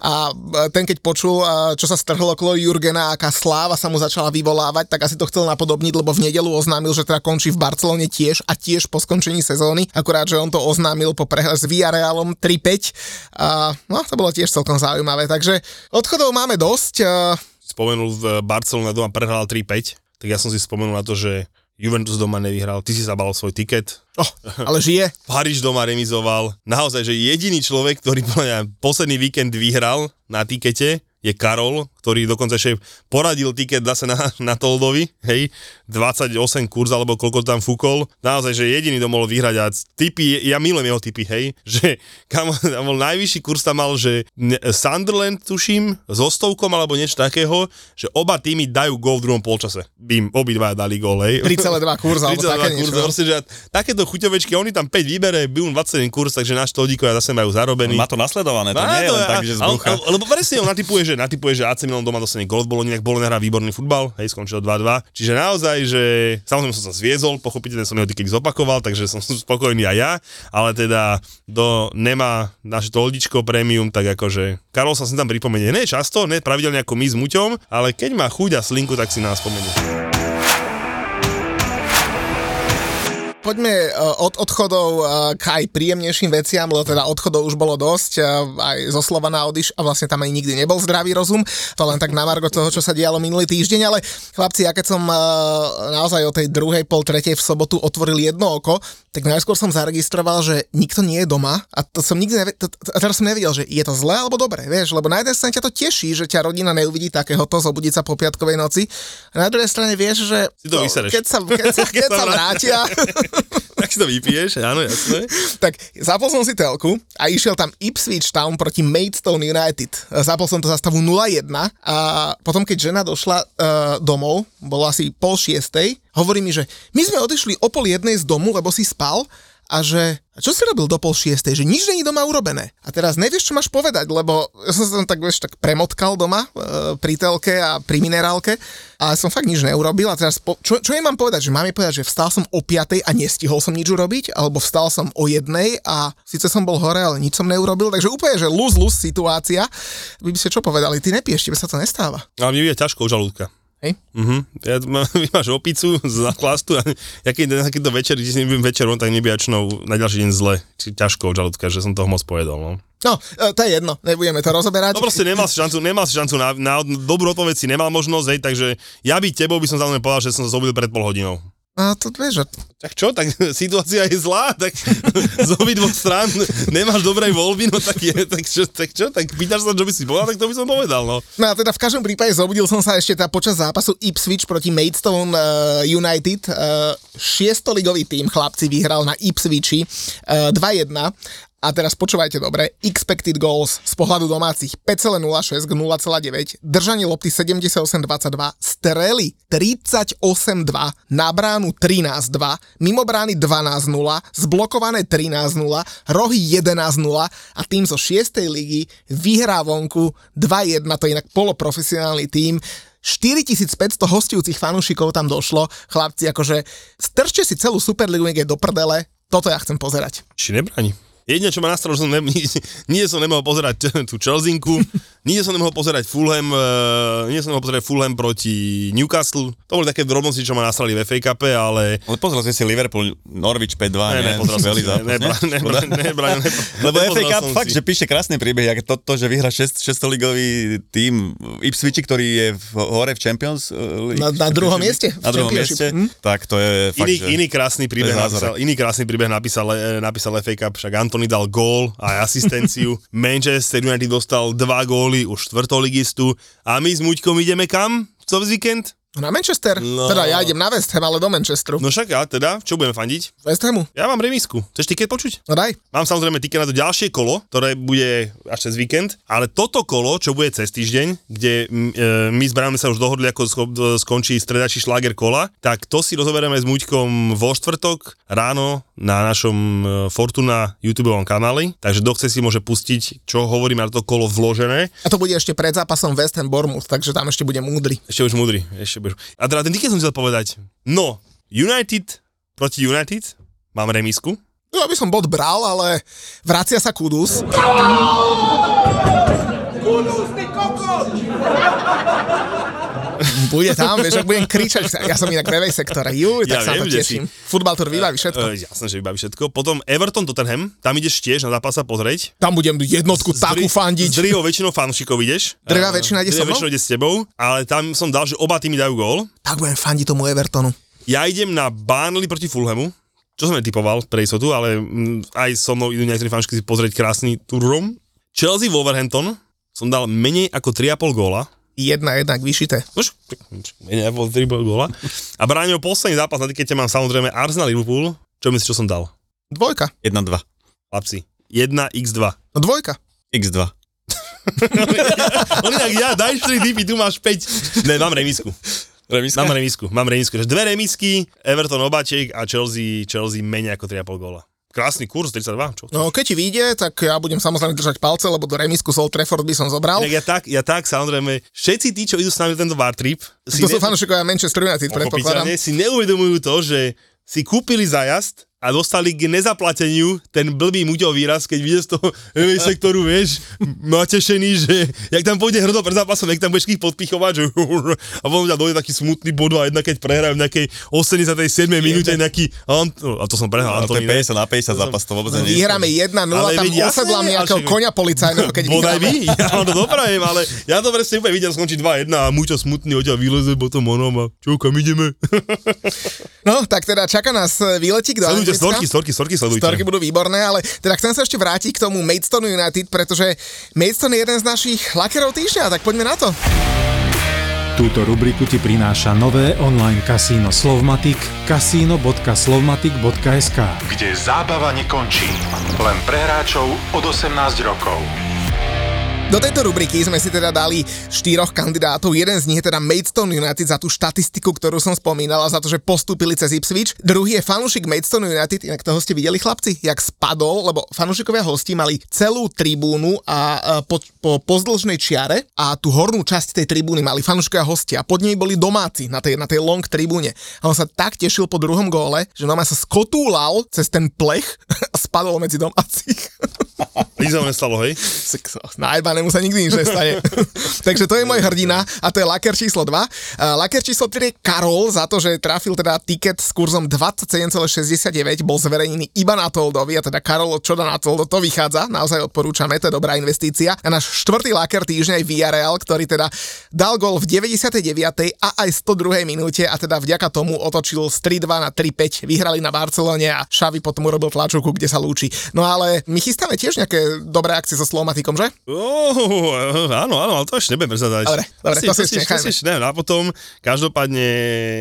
a e, ten keď počul, čo sa strhlo okolo Jurgena, aká sláva sa mu začala vyvolávať, tak asi to chcel napodobniť, lebo v nedelu oznámil, že teda končí v Barcelone tiež a tiež po skončení sezóny, akurát, že on to oznámil po prehre s Villarrealom 3-5 a no, to bolo tiež celkom zaujímavé, takže odchodov máme dosť, Spomenul Barcelona doma prehrala 3-5, tak ja som si spomenul na to, že Juventus doma nevyhral, ty si zabal svoj tiket, oh, ale žije. Paríž doma remizoval. Naozaj, že jediný človek, ktorý posledný víkend vyhral na tikete, je Karol, ktorý dokonca ešte poradil tiket zase na, na Toldovi, hej, 28 kurz alebo koľko tam fúkol. Naozaj, že jediný to mohol vyhrať a typy, ja milujem jeho typy, hej, že kam, tam bol najvyšší kurz tam mal, že Sunderland, tuším, so stovkom alebo niečo takého, že oba týmy dajú gól v druhom polčase. Bím, obidva dali gól, hej. 3,2 kurz alebo 32 také kurz, niečo. proste, že takéto chuťovečky, oni tam 5 vybere, bym 27 kurz, takže náš Todíkovia zase majú zarobený. Má to nasledované, to Á, nie je len tak, že z brucha. Lebo presne on natypuje, že natypuje, že AC Arsenalom doma dostane gol v Boloni, inak Bologna hrá výborný futbal, hej, skončilo 2-2. Čiže naozaj, že samozrejme som sa zviezol, pochopiteľne som jeho kedy zopakoval, takže som spokojný aj ja, ale teda do nemá naše toldičko premium, tak akože Karol sa sem tam pripomenie, ne často, ne pravidelne ako my s Muťom, ale keď má chuť a slinku, tak si nás spomenie. Poďme e, od odchodov e, k aj príjemnejším veciam, lebo teda odchodov už bolo dosť, e, aj zo Slovana odiš a vlastne tam aj nikdy nebol zdravý rozum, to len tak na margo toho, čo sa dialo minulý týždeň, ale chlapci, ja keď som naozaj o tej druhej, pol tretej v sobotu otvoril jedno oko, tak najskôr som zaregistroval, že nikto nie je doma a to som nikdy nevedel, a teraz som nevedel, že je to zlé alebo dobre, vieš, lebo na jednej strane ťa to teší, že ťa rodina neuvidí takéhoto, zobudiť sa po piatkovej noci, a na druhej strane vieš, že to no, keď sa, keď sa, keď sa vrátia, tak si to vypiješ, áno, jasné. tak zapol som si telku a išiel tam Ipswich Town proti Maidstone United. Zapol som to za stavu 0-1 a potom, keď žena došla uh, domov, bolo asi pol šiestej, hovorí mi, že my sme odišli o pol jednej z domu, lebo si spal a že a čo si robil do pol šiestej, že nič není doma urobené. A teraz nevieš, čo máš povedať, lebo ja som sa tam tak, vieš, tak premotkal doma e, pri telke a pri minerálke a som fakt nič neurobil a teraz po, čo, čo jej mám povedať, že mám jej povedať, že vstal som o piatej a nestihol som nič urobiť, alebo vstal som o jednej a síce som bol hore, ale nič som neurobil, takže úplne, že luz-luz situácia. Vy by ste čo povedali, ty nepiješ, tebe sa to nestáva. Ale mi je ťažko žalúdka. Hej? Mhm. Ja, má, máš opicu z chlastu a ja keď na takýto večer, si nebudem večer, on tak nebiačnou na ďalší deň zle. Či ťažko od žalúdka, že som toho moc pojedol. No. No, e, to je jedno, nebudeme to rozoberať. No proste nemal si šancu, nemal si šancu na, na dobrú odpoveď si nemal možnosť, hej, takže ja by tebou by som samozrejme povedal, že som sa zobudil pred pol hodinou. A to vieš, že Tak čo, tak situácia je zlá, tak z obidvoch strán nemáš dobrej voľby, no tak, je, tak, čo, tak čo, tak pýtaš sa, čo by si povedal, tak to by som povedal, no. No a teda v každom prípade zobudil som sa ešte tá počas zápasu Ipswich proti Maidstone uh, United. Uh, šiestoligový tým chlapci vyhral na Ipswichi uh, 2-1 a teraz počúvajte dobre, expected goals z pohľadu domácich 5,06 k 0,9, držanie lopty 78,22, strely 38,2, na bránu 13,2, mimo brány 12,0, zblokované 13,0, rohy 11,0 a tým zo 6. ligy vyhrá vonku 2-1, to je inak poloprofesionálny tým, 4500 hostujúcich fanúšikov tam došlo. Chlapci, akože strčte si celú Superligu niekde do prdele, toto ja chcem pozerať. Či nebráni. Jedine, čo ma nastralo, že som ne, nie, som nemohol pozerať tú Chelsinku, nie som nemohol pozerať Fulham, uh, nie som nemohol pozerať Fulham proti Newcastle. To boli také drobnosti, čo ma nastrali v FA Cup, ale... Ale pozrel si si Liverpool, Norwich 5-2, Ne, ne, pozrel som si, ne, ne, ne, ne, ne, ne, Lebo FA Cup fakt, si. že píše krásne príbehy, ako to, to že vyhra 6, 6-ligový tým Ipswich, ktorý je v, hore v Champions eh, League. Na- na druhom mieste v Na druhom mieste, Hm? tak to je fakt, Iný, že... iný krásny príbeh napísal, iný krásny príbeh napísal, eh, napísal FA Cup, však Antony dal gól a asistenciu. Manchester United dostal dva góly už štvrtoligistu a my s Muďkom ideme kam? Co víkend? Na Manchester? No. Teda ja idem na West Ham, ale do Manchesteru. No však a teda, čo budeme fandiť? West Hamu? Ja mám remisku. Chceš tiket počuť? No daj. Mám samozrejme tiket na to ďalšie kolo, ktoré bude až cez víkend, ale toto kolo, čo bude cez týždeň, kde e, my s Branom sa už dohodli, ako e, skončí stredačí šláger kola, tak to si rozoberieme s Muďkom vo štvrtok ráno na našom e, Fortuna YouTube kanáli, takže kto chce si môže pustiť, čo hovoríme na to kolo vložené. A to bude ešte pred zápasom West Ham Bournemouth, takže tam ešte bude múdry. Ešte už múdry, ešte budeš. A teda ten tiket som chcel povedať. No, United proti United, mám remisku, No, aby som bod bral, ale vracia sa Kudus. Bude tam, vieš, ak budem kričať, ja som inak v sektore, juj, tak Ja sa viem, to teším. Futbal to vybaví všetko. E, jasné, že vybaví všetko. Potom Everton Tottenham, tam ideš tiež na zápas sa pozrieť. Tam budem jednotku takú fandiť. S drivou väčšinou fanúšikov ideš. Drvivá Eh, väčšina ide so mnou? ide s tebou, ale tam som dal, že oba týmy dajú gól. Tak budem fandiť tomu Evertonu. Ja idem na Burnley proti Fulhamu, čo som netypoval pre istotu, ale mm, aj so mnou idú niektorí fanúšiky si pozrieť krásny turrom. Chelsea Wolverhampton som dal menej ako 3,5 góla. Jedna jednak vyšité. Už, menej ako 3,5 góla. A bránil posledný zápas na tikete mám samozrejme Arsenal Liverpool. Čo myslíš, čo som dal? Dvojka. 1-2. Chlapci. 1x2. No dvojka. X2. On inak ja, daj 4 typy, tu máš 5. Ne, mám remisku. Remiska? Mám remisku, mám remisku. Dve remisky, Everton obáček a Chelsea, Chelsea menej ako 3,5 góla. Krásny kurz, 32, čo? No keď ti vyjde, tak ja budem samozrejme držať palce, lebo do remisku z Old Trafford by som zobral. Inak ja tak, ja tak, samozrejme, všetci tí, čo idú s nami na tento bar trip, si, To sú fanúšikovia Manchester United, predpokladám. si neuvedomujú to, že si kúpili zajazd a dostali k nezaplateniu ten blbý muťov výraz, keď vidia z toho MMA sektoru, vieš, natešený, že jak tam pôjde hrdo pred zápasom, jak tam budeš ich podpichovať, že a potom ťa dojde taký smutný bod a jedna, keď prehrajú v nejakej 87. minúte nejaký, a to som prehral, Ale to je Antoni, ne? 50 na 50 zápas, to vôbec nie je. Vyhráme 1-0, Ale tam osedlám nejakého konia policajného, keď Bodaj vyhráme. vy, ja vám to doprajem, ale ja to presne úplne videl, skončí 2-1 a Muťo smutný odtiaľ vyleze potom onom a čo, kam ideme? No, tak teda čaká nás výletík do Anglicka. storky, storky, storky sledujte. Storky budú výborné, ale teda chcem sa ešte vrátiť k tomu Maidstone United, pretože Maidstone je jeden z našich lakerov týždňa, tak poďme na to. Túto rubriku ti prináša nové online kasíno Slovmatic kasino.slovmatic.sk Kde zábava nekončí. Len pre hráčov od 18 rokov. Do tejto rubriky sme si teda dali štyroch kandidátov. Jeden z nich je teda Maidstone United za tú štatistiku, ktorú som spomínal a za to, že postúpili cez Ipswich. Druhý je fanúšik Maidstone United, inak toho ste videli chlapci, jak spadol, lebo fanúšikovia hostí mali celú tribúnu a e, po, po pozdĺžnej čiare a tú hornú časť tej tribúny mali fanúšikovia hostia a pod nej boli domáci na tej, na tej long tribúne. A on sa tak tešil po druhom góle, že normálne sa skotúlal cez ten plech a spadol medzi domácich. Nič sa nestalo, hej? Najbanému sa nikdy nič nestane. Takže to je môj hrdina a to je laker číslo 2. Uh, laker číslo 3 je Karol za to, že trafil teda tiket s kurzom 27,69, bol zverejnený iba na Toldovi a teda Karol čo dá na Toldo, to vychádza, naozaj odporúčame, to je dobrá investícia. A náš štvrtý laker týždňa je Villarreal, ktorý teda dal gol v 99. a aj 102. minúte a teda vďaka tomu otočil z 3-2 na 3-5, vyhrali na Barcelone a Xavi potom urobil tlačovku, kde sa lúči. No ale my chystáme tiež nejaké dobré akcie so Slovmatikom, že? Oh, áno, áno, ale to ešte nebudem prezadať. Dobre, dobre, to si ešte to nechajme. si ešte neviem, a potom každopádne,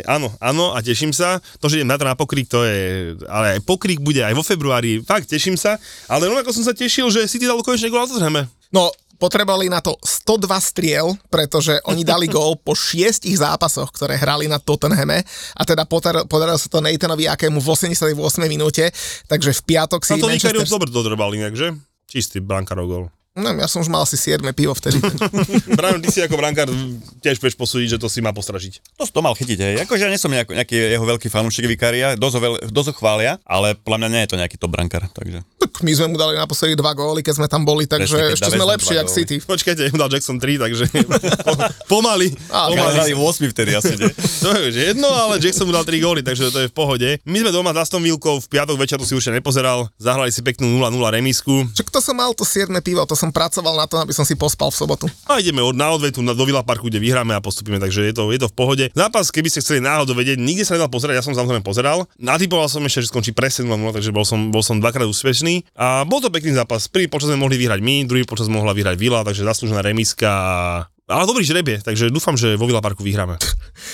áno, áno a teším sa. To, že idem na to na pokrik, to je, ale aj pokrik bude aj vo februári, fakt teším sa. Ale rovnako som sa tešil, že City dal konečne gól na Tottenhame. No, potrebovali na to 102 striel, pretože oni dali gól po šiestich zápasoch, ktoré hrali na Tottenhame a teda potar- podarilo sa to Nathanovi Akému v 88 minúte, takže v piatok si No to Manchester... dobre dodrbal inak, že? Čistý brankárov gól. No, ja som už mal asi 7 pivo vtedy. Brian, ty si ako brankár tiež vieš posúdiť, že to si má postražiť. To, to mal chytiť, hej. Akože ja nie som nejako, nejaký jeho veľký fanúšik Vikária, dosť ho, veľ, dosť ho chvália, ale podľa mňa nie je to nejaký top brankár, takže. tak my sme mu dali naposledy dva góly, keď sme tam boli, takže Presne, keď ešte sme lepší góly. City. Počkajte, mu dal Jackson 3, takže po- pomaly. Ale pomaly. hrali 8 vtedy asi, nie? To je už jedno, ale Jackson mu dal 3 góly, takže to je v pohode. My sme doma s Aston Villkou, v piatok večer to si určite nepozeral, zahrali si peknú 0-0 remisku. Však to som mal to 7 pivo, to som pracoval na to, aby som si pospal v sobotu. A ideme od na odvetu na, do Villa Parku, kde vyhráme a postupíme, takže je to, je to v pohode. Zápas, keby ste chceli náhodou vedieť, nikde sa nedal pozerať, ja som samozrejme pozeral. Natypoval som ešte, že skončí presne 0 takže bol som, bol som dvakrát úspešný. A bol to pekný zápas. Prvý počas sme mohli vyhrať my, druhý počas mohla vyhrať Villa, takže zaslúžená remiska. a- Ale dobrý žrebie, takže dúfam, že vo Villa Parku vyhráme.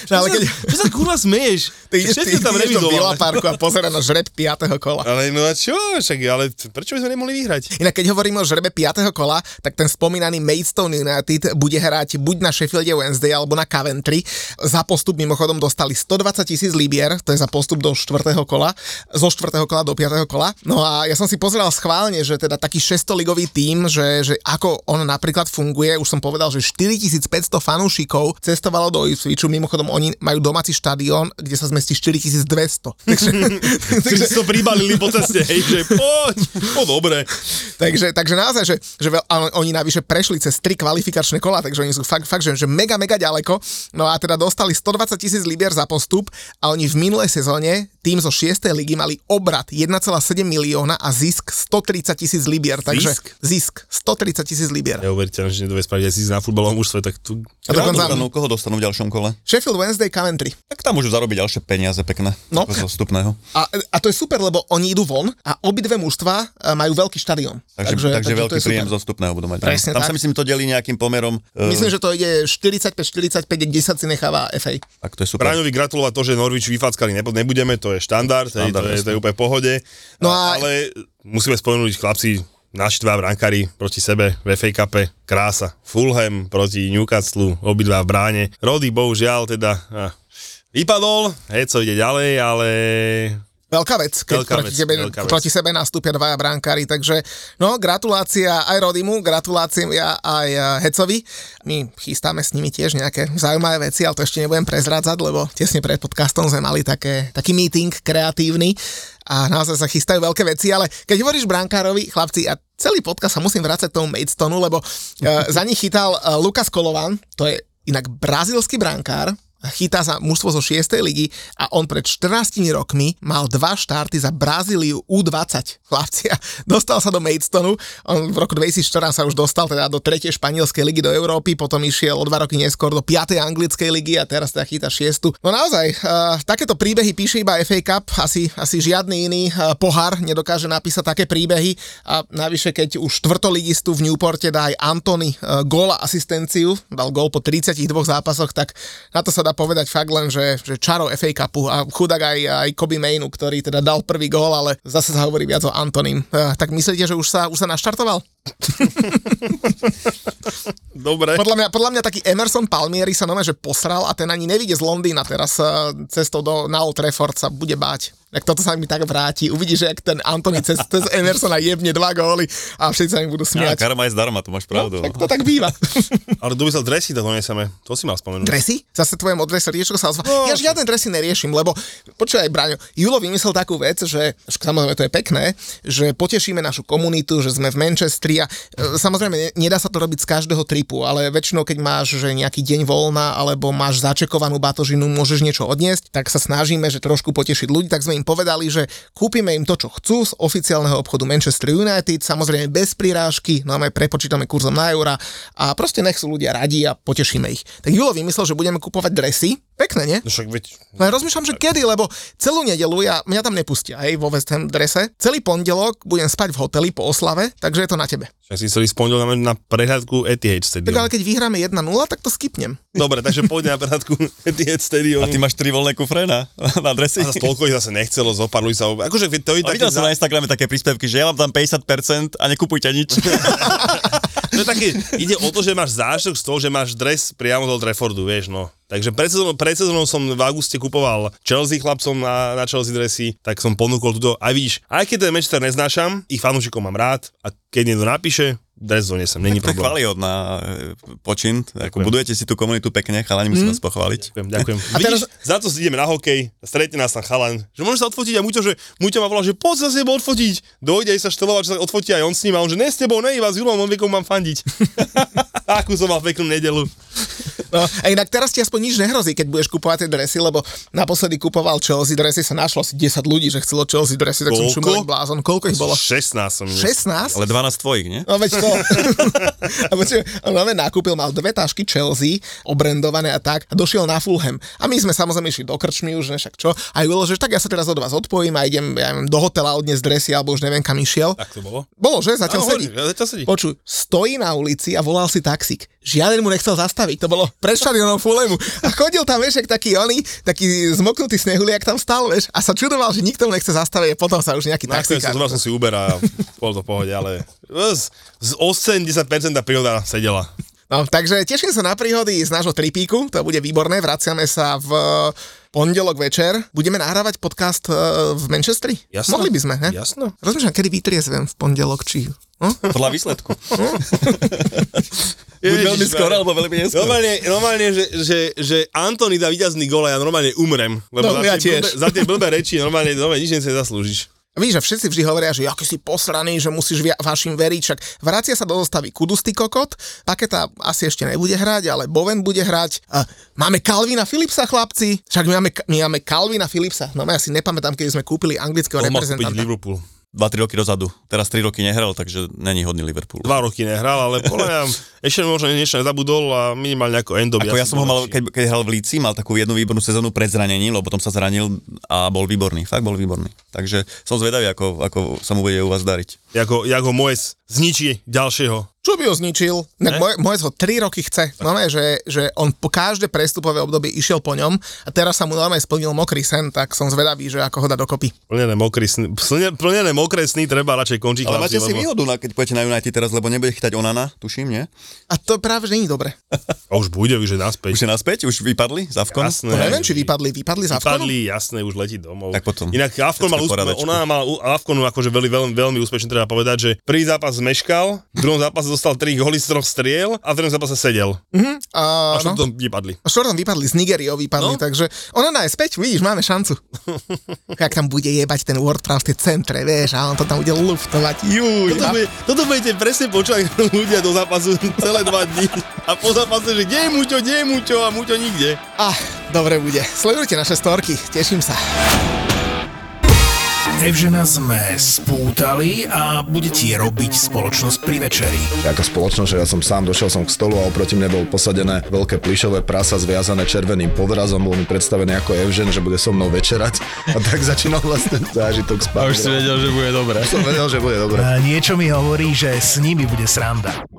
No, ale keď Čo sa kurva smeješ? ty ideš, ty tam ideš do. Parku a pozera na žreb 5. kola. Ale no a čo, však, ale prečo by sme nemohli vyhrať? Inak keď hovoríme o žrebe 5. kola, tak ten spomínaný Maidstone United bude hrať buď na Sheffielde Wednesday alebo na Coventry. Za postup mimochodom dostali 120 tisíc libier, to je za postup do 4. kola, zo 4. kola do 5. kola. No a ja som si pozeral schválne, že teda taký 600 ligový tím, že, že ako on napríklad funguje, už som povedal, že 4500 fanúšikov cestovalo do Ipswichu, mimochodom oni majú domáci štadión, kde sa zmestí 4200. Takže, Takže si to pribalili po ceste, hej, že poď, no dobre. Takže, takže naozaj, že, že veľ, oni navyše prešli cez tri kvalifikačné kola, takže oni sú fakt, fakt že, že mega, mega ďaleko. No a teda dostali 120 tisíc libier za postup a oni v minulej sezóne tým zo 6. ligy mali obrat 1,7 milióna a zisk 130 tisíc libier. Takže Zisk? zisk 130 tisíc libier. Neuveriteľné, že nedovie spraviť aj si na futbalovom mužstve, tak tu... A dokonca Dostanú, koho dostanú v ďalšom kole? Sheffield Wednesday Coventry. Tak tam môžu zarobiť ďalšie peniaze pekné. No. Zo vstupného. A, a to je super, lebo oni idú von a obidve mužstva e, majú veľký štadión. Takže, takže, takže to veľký je super. príjem zo vstupného budú mať. Presne tam tak. sa myslím to delí nejakým pomerom. eh, Myslím, že to ide 45-45, 10 si necháva FA. Tak to je super. Braňovi gratulovať to, že Norwich vyfackali nebudeme, to je štandard, hej, to, Štandard, je, to je úplne v pohode. No a- Ale musíme spomenúť chlapci, naši dva brankári proti sebe v FA Cupe, krása. Fulham proti Newcastle, obidva v bráne. Rody bohužiaľ teda vypadol, hej, co ide ďalej, ale Veľká vec, keď Veľká proti, vec, tebe, veľká vec. proti sebe nastúpia dvaja brankári, takže no, gratulácia aj Rodimu, gratulácia aj eh, Hecovi. My chystáme s nimi tiež nejaké zaujímavé veci, ale to ešte nebudem prezrádzať, lebo tesne pred podcastom sme mali také, taký meeting kreatívny a naozaj sa chystajú veľké veci, ale keď hovoríš brankárovi, chlapci, a celý podcast sa musím vrácať tomu Madestonu, lebo uh, za nich chytal uh, Lukas Kolovan, to je inak brazílsky brankár, chytá sa mužstvo zo 6. ligy a on pred 14 rokmi mal dva štarty za Brazíliu U20 chlapci a dostal sa do Maidstonu. On v roku 2014 sa už dostal teda do 3. španielskej ligy do Európy, potom išiel o dva roky neskôr do 5. anglickej ligy a teraz teda chytá 6. No naozaj, uh, takéto príbehy píše iba FA Cup, asi, asi žiadny iný uh, pohár nedokáže napísať také príbehy a navyše keď už štvrtoligistu v Newporte dá aj Antony uh, gól asistenciu, dal gól po 32 zápasoch, tak na to sa dá povedať fakt len, že, že čaro FA Cupu a chudák aj, aj Kobe Mainu, ktorý teda dal prvý gól, ale zase sa hovorí viac o Antonim. Uh, tak myslíte, že už sa, už sa naštartoval? Dobre. Podľa mňa, podľa mňa taký Emerson Palmieri sa nové, že posral a ten ani nevidie z Londýna teraz cestou do, na Old Trafford sa bude báť. Tak toto sa mi tak vráti. Uvidíš, že ak ten Antony cez, cez Emersona jebne dva góly a všetci sa mi budú Ja, smiať. karma je zdarma, to máš pravdu. tak to tak býva. Ale kto by sa dresy, to nesieme. To si mal spomenúť. Dresy? Zase tvoje modré srdiečko sa ozva. No, ja žiadne dresy neriešim, lebo počúvaj, Braňo, Julo vymyslel takú vec, že samozrejme to je pekné, že potešíme našu komunitu, že sme v Manchestri a e, samozrejme ne- nedá sa to robiť z každého tripu, ale väčšinou keď máš že nejaký deň voľna alebo máš začekovanú batožinu, môžeš niečo odniesť, tak sa snažíme, že trošku potešiť ľudí, tak sme im povedali, že kúpime im to, čo chcú z oficiálneho obchodu Manchester United, samozrejme bez prirážky, no a prepočítame kurzom na eura a proste nech sú ľudia radi a potešíme ich. Tak Julo vymyslel, že budeme kupovať dresy, pekné, nie? No však veď, No ja rozmýšľam, že kedy, lebo celú nedelu ja, mňa tam nepustia, hej, vo West Ham drese. Celý pondelok budem spať v hoteli po oslave, takže je to na tebe. Však si chceli spondil na prehľadku Etihad Tak Stadium. ale keď vyhráme 1-0, tak to skipnem. Dobre, takže pôjde na prehľadku Etihad Stadium. A ty máš tri voľné kufre na, na dresy? A zase toľko ich zase nechcelo, zo pár ľudí sa... Akože to je A videl som na Instagrame také príspevky, že ja mám tam 50% a nekupujte nič. To je také, ide o to, že máš zážitok z toho, že máš dres priamo do Old Traffordu, vieš, no. Takže pred sezónou, pred sezónou som v auguste kupoval Chelsea chlapcom na, na Chelsea dresy, tak som ponúkol túto. A vidíš, aj keď ten Manchester neznášam, ich fanúšikov mám rád a keď niekto napíše, dres donesem, není to je problém. chválihodná e, počin. Ako budujete si tú komunitu pekne, chalani, musím vás pochváliť. Ďakujem, ďakujem. A Vidíš, teraz- za to si ideme na hokej, stretne nás tam chalan, že môže sa odfotiť a Muťo, že Muťo ma volá, že poď sa s tebou odfotiť. Dojde aj sa štvoval, že sa odfotí aj on s ním a on, že ne s tebou, ne iba s Julom, on vie, komu mám fandiť. Akú som mal peknú nedelu. No, a inak teraz ti aspoň nič nehrozí, keď budeš kupovať tie dresy, lebo naposledy kupoval Chelsea dresy, sa našlo asi 10 ľudí, že chcelo Chelsea dresy, tak som Koľko? šumel jak blázon. Koľko ich bolo? 16 som im 16? Ale 12 tvojich, nie? No veď to. a počuj, on nakúpil, mal dve tášky Chelsea, obrendované a tak, a došiel na Fulham. A my sme samozrejme išli do krčmy už, ne však čo. A Julo, že tak ja sa teraz od vás odpojím a idem ja neviem, do hotela odniesť dresy, alebo už neviem kam išiel. Tak to bolo? Bolo, že? Zatiaľ Áno, sedí. zatiaľ sedí. Počuj, stojí na ulici a volal si taxík. Žiaden mu nechcel zastaviť, to bolo pred štadionom Fulemu. A chodil tam, vieš, taký oný, taký zmoknutý snehuliak tam stal, vieš, a sa čudoval, že nikto mu nechce zastaviť a potom sa už nejaký Nakoniec taxík. som, zobral som si Uber a bolo to pohode, ale z, z 80% tá príhoda sedela. No, takže teším sa na príhody z nášho tripíku, to bude výborné, vraciame sa v pondelok večer. Budeme nahrávať podcast eh, v Manchestri? Jasno. Mohli by sme, ne? Jasno. Rozmýšľam, kedy vytriezvem v pondelok, či... Podľa výsledku. Buď veľmi skoro, alebo veľmi neskoro. Normálne, normálne že, že, že Antony dá víťazný gól a ja normálne umrem. Lebo No, za, ja tie tiež. blbé, za tie blbé reči normálne, normálne nič nechce zaslúžiš. Víš, že všetci vždy hovoria, že aký si posraný, že musíš via- vašim veriť, však vracia sa do zostavy Kudusty kokot, Paketa asi ešte nebude hrať, ale Boven bude hrať. A máme Calvina Philipsa, chlapci, však my máme, my máme Calvina Philipsa, no ja si nepamätám, keď sme kúpili anglického kúpiť reprezentanta. Liverpool. 2-3 roky dozadu. Teraz 3 roky nehral, takže není hodný Liverpool. Dva roky nehral, ale podľa ešte možno niečo nezabudol a minimálne ako Endo. by Ako ja som ho mal, keď, keď hral v Líci, mal takú jednu výbornú sezónu pred zranením, lebo potom sa zranil a bol výborný. Fakt bol výborný. Takže som zvedavý, ako, ako sa mu bude u vás dariť. Jako, ako Moes zničí ďalšieho. Čo by ho zničil? Tak moje, moje ho 3 roky chce. Normálne, že, že on po každé prestupové obdobie išiel po ňom a teraz sa mu normálne splnil mokrý sen, tak som zvedavý, že ako ho dá dokopy. Plnené mokré sny, plne- plnené mokré sny treba radšej končiť. Ale máte si lebo- výhodu, na, keď pôjdete na United teraz, lebo nebude chytať Onana, tuším, nie? A to práve, že není dobre. A už bude, už je naspäť. Už je naspäť? Už vypadli? Zavkon? Jasné. To neviem, či vypadli. Vypadli za Vypadli, jasné, už letí domov. Tak potom. Inak Avkon mal mala, úspe- poradačku. ona mala u- Avkonu akože veľmi, veľmi, veľmi úspešne treba povedať, že prvý zápas zmeškal, v druhom zápase dostal 3 góly z troch striel a v druhom zápase sedel. A, A no. čo to vypadli. A štvrtom vypadli z Nigeriou, vypadli, No. takže ona na späť, vidíš, máme šancu. Jak tam bude jebať ten WordPress v tej centre, vieš, a on to tam bude luftovať, juj. Toto, A, bude, toto budete presne počúvať ľudia do zápasu celé dva dní. A po zápase, že kde je Muťo, kde je Muťo a Muťo nikde. ah, dobre bude. Sledujte naše storky, teším sa. Evžena sme spútali a bude ti robiť spoločnosť pri večeri. Ako spoločnosť, že ja som sám došiel som k stolu a oproti mne bol posadené veľké plišové prasa zviazané červeným podrazom, bol mi predstavený ako Evžen, že bude so mnou večerať a tak začínal vlastne zážitok spať. A už si vedel, že bude dobré. Som vedel, že bude dobre. A niečo mi hovorí, že s nimi bude sranda.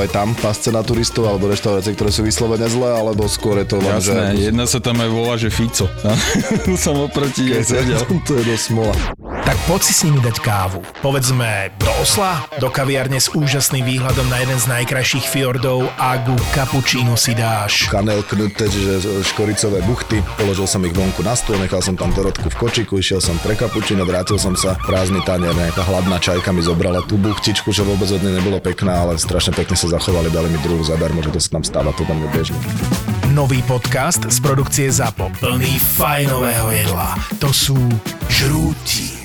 aj tam pasce na turistov alebo reštaurácie, ktoré sú vyslovene zlé, alebo skôr je to len, Jasné, že... jedna sa tam aj volá, že Fico. som oproti jej sedel. to je dosť smola. Tak poď si s nimi dať kávu. Povedzme do Osla, do kaviarne s úžasným výhľadom na jeden z najkrajších fjordov a ku kapučínu si dáš. Kanel knuté, čiže škoricové buchty. Položil som ich vonku na stôl, nechal som tam Dorotku v kočiku, išiel som pre kapučino, vrátil som sa, prázdny tanier, nejaká hladná čajka mi zobrala tú buchtičku, čo vôbec od nej nebolo pekná, ale strašne pekne sa zachovali, dali mi druhú zadarmo, že to sa tam stáva, to tam nebežne. Nový podcast z produkcie ZAPO. Plný fajnového jedla. To sú žrúti.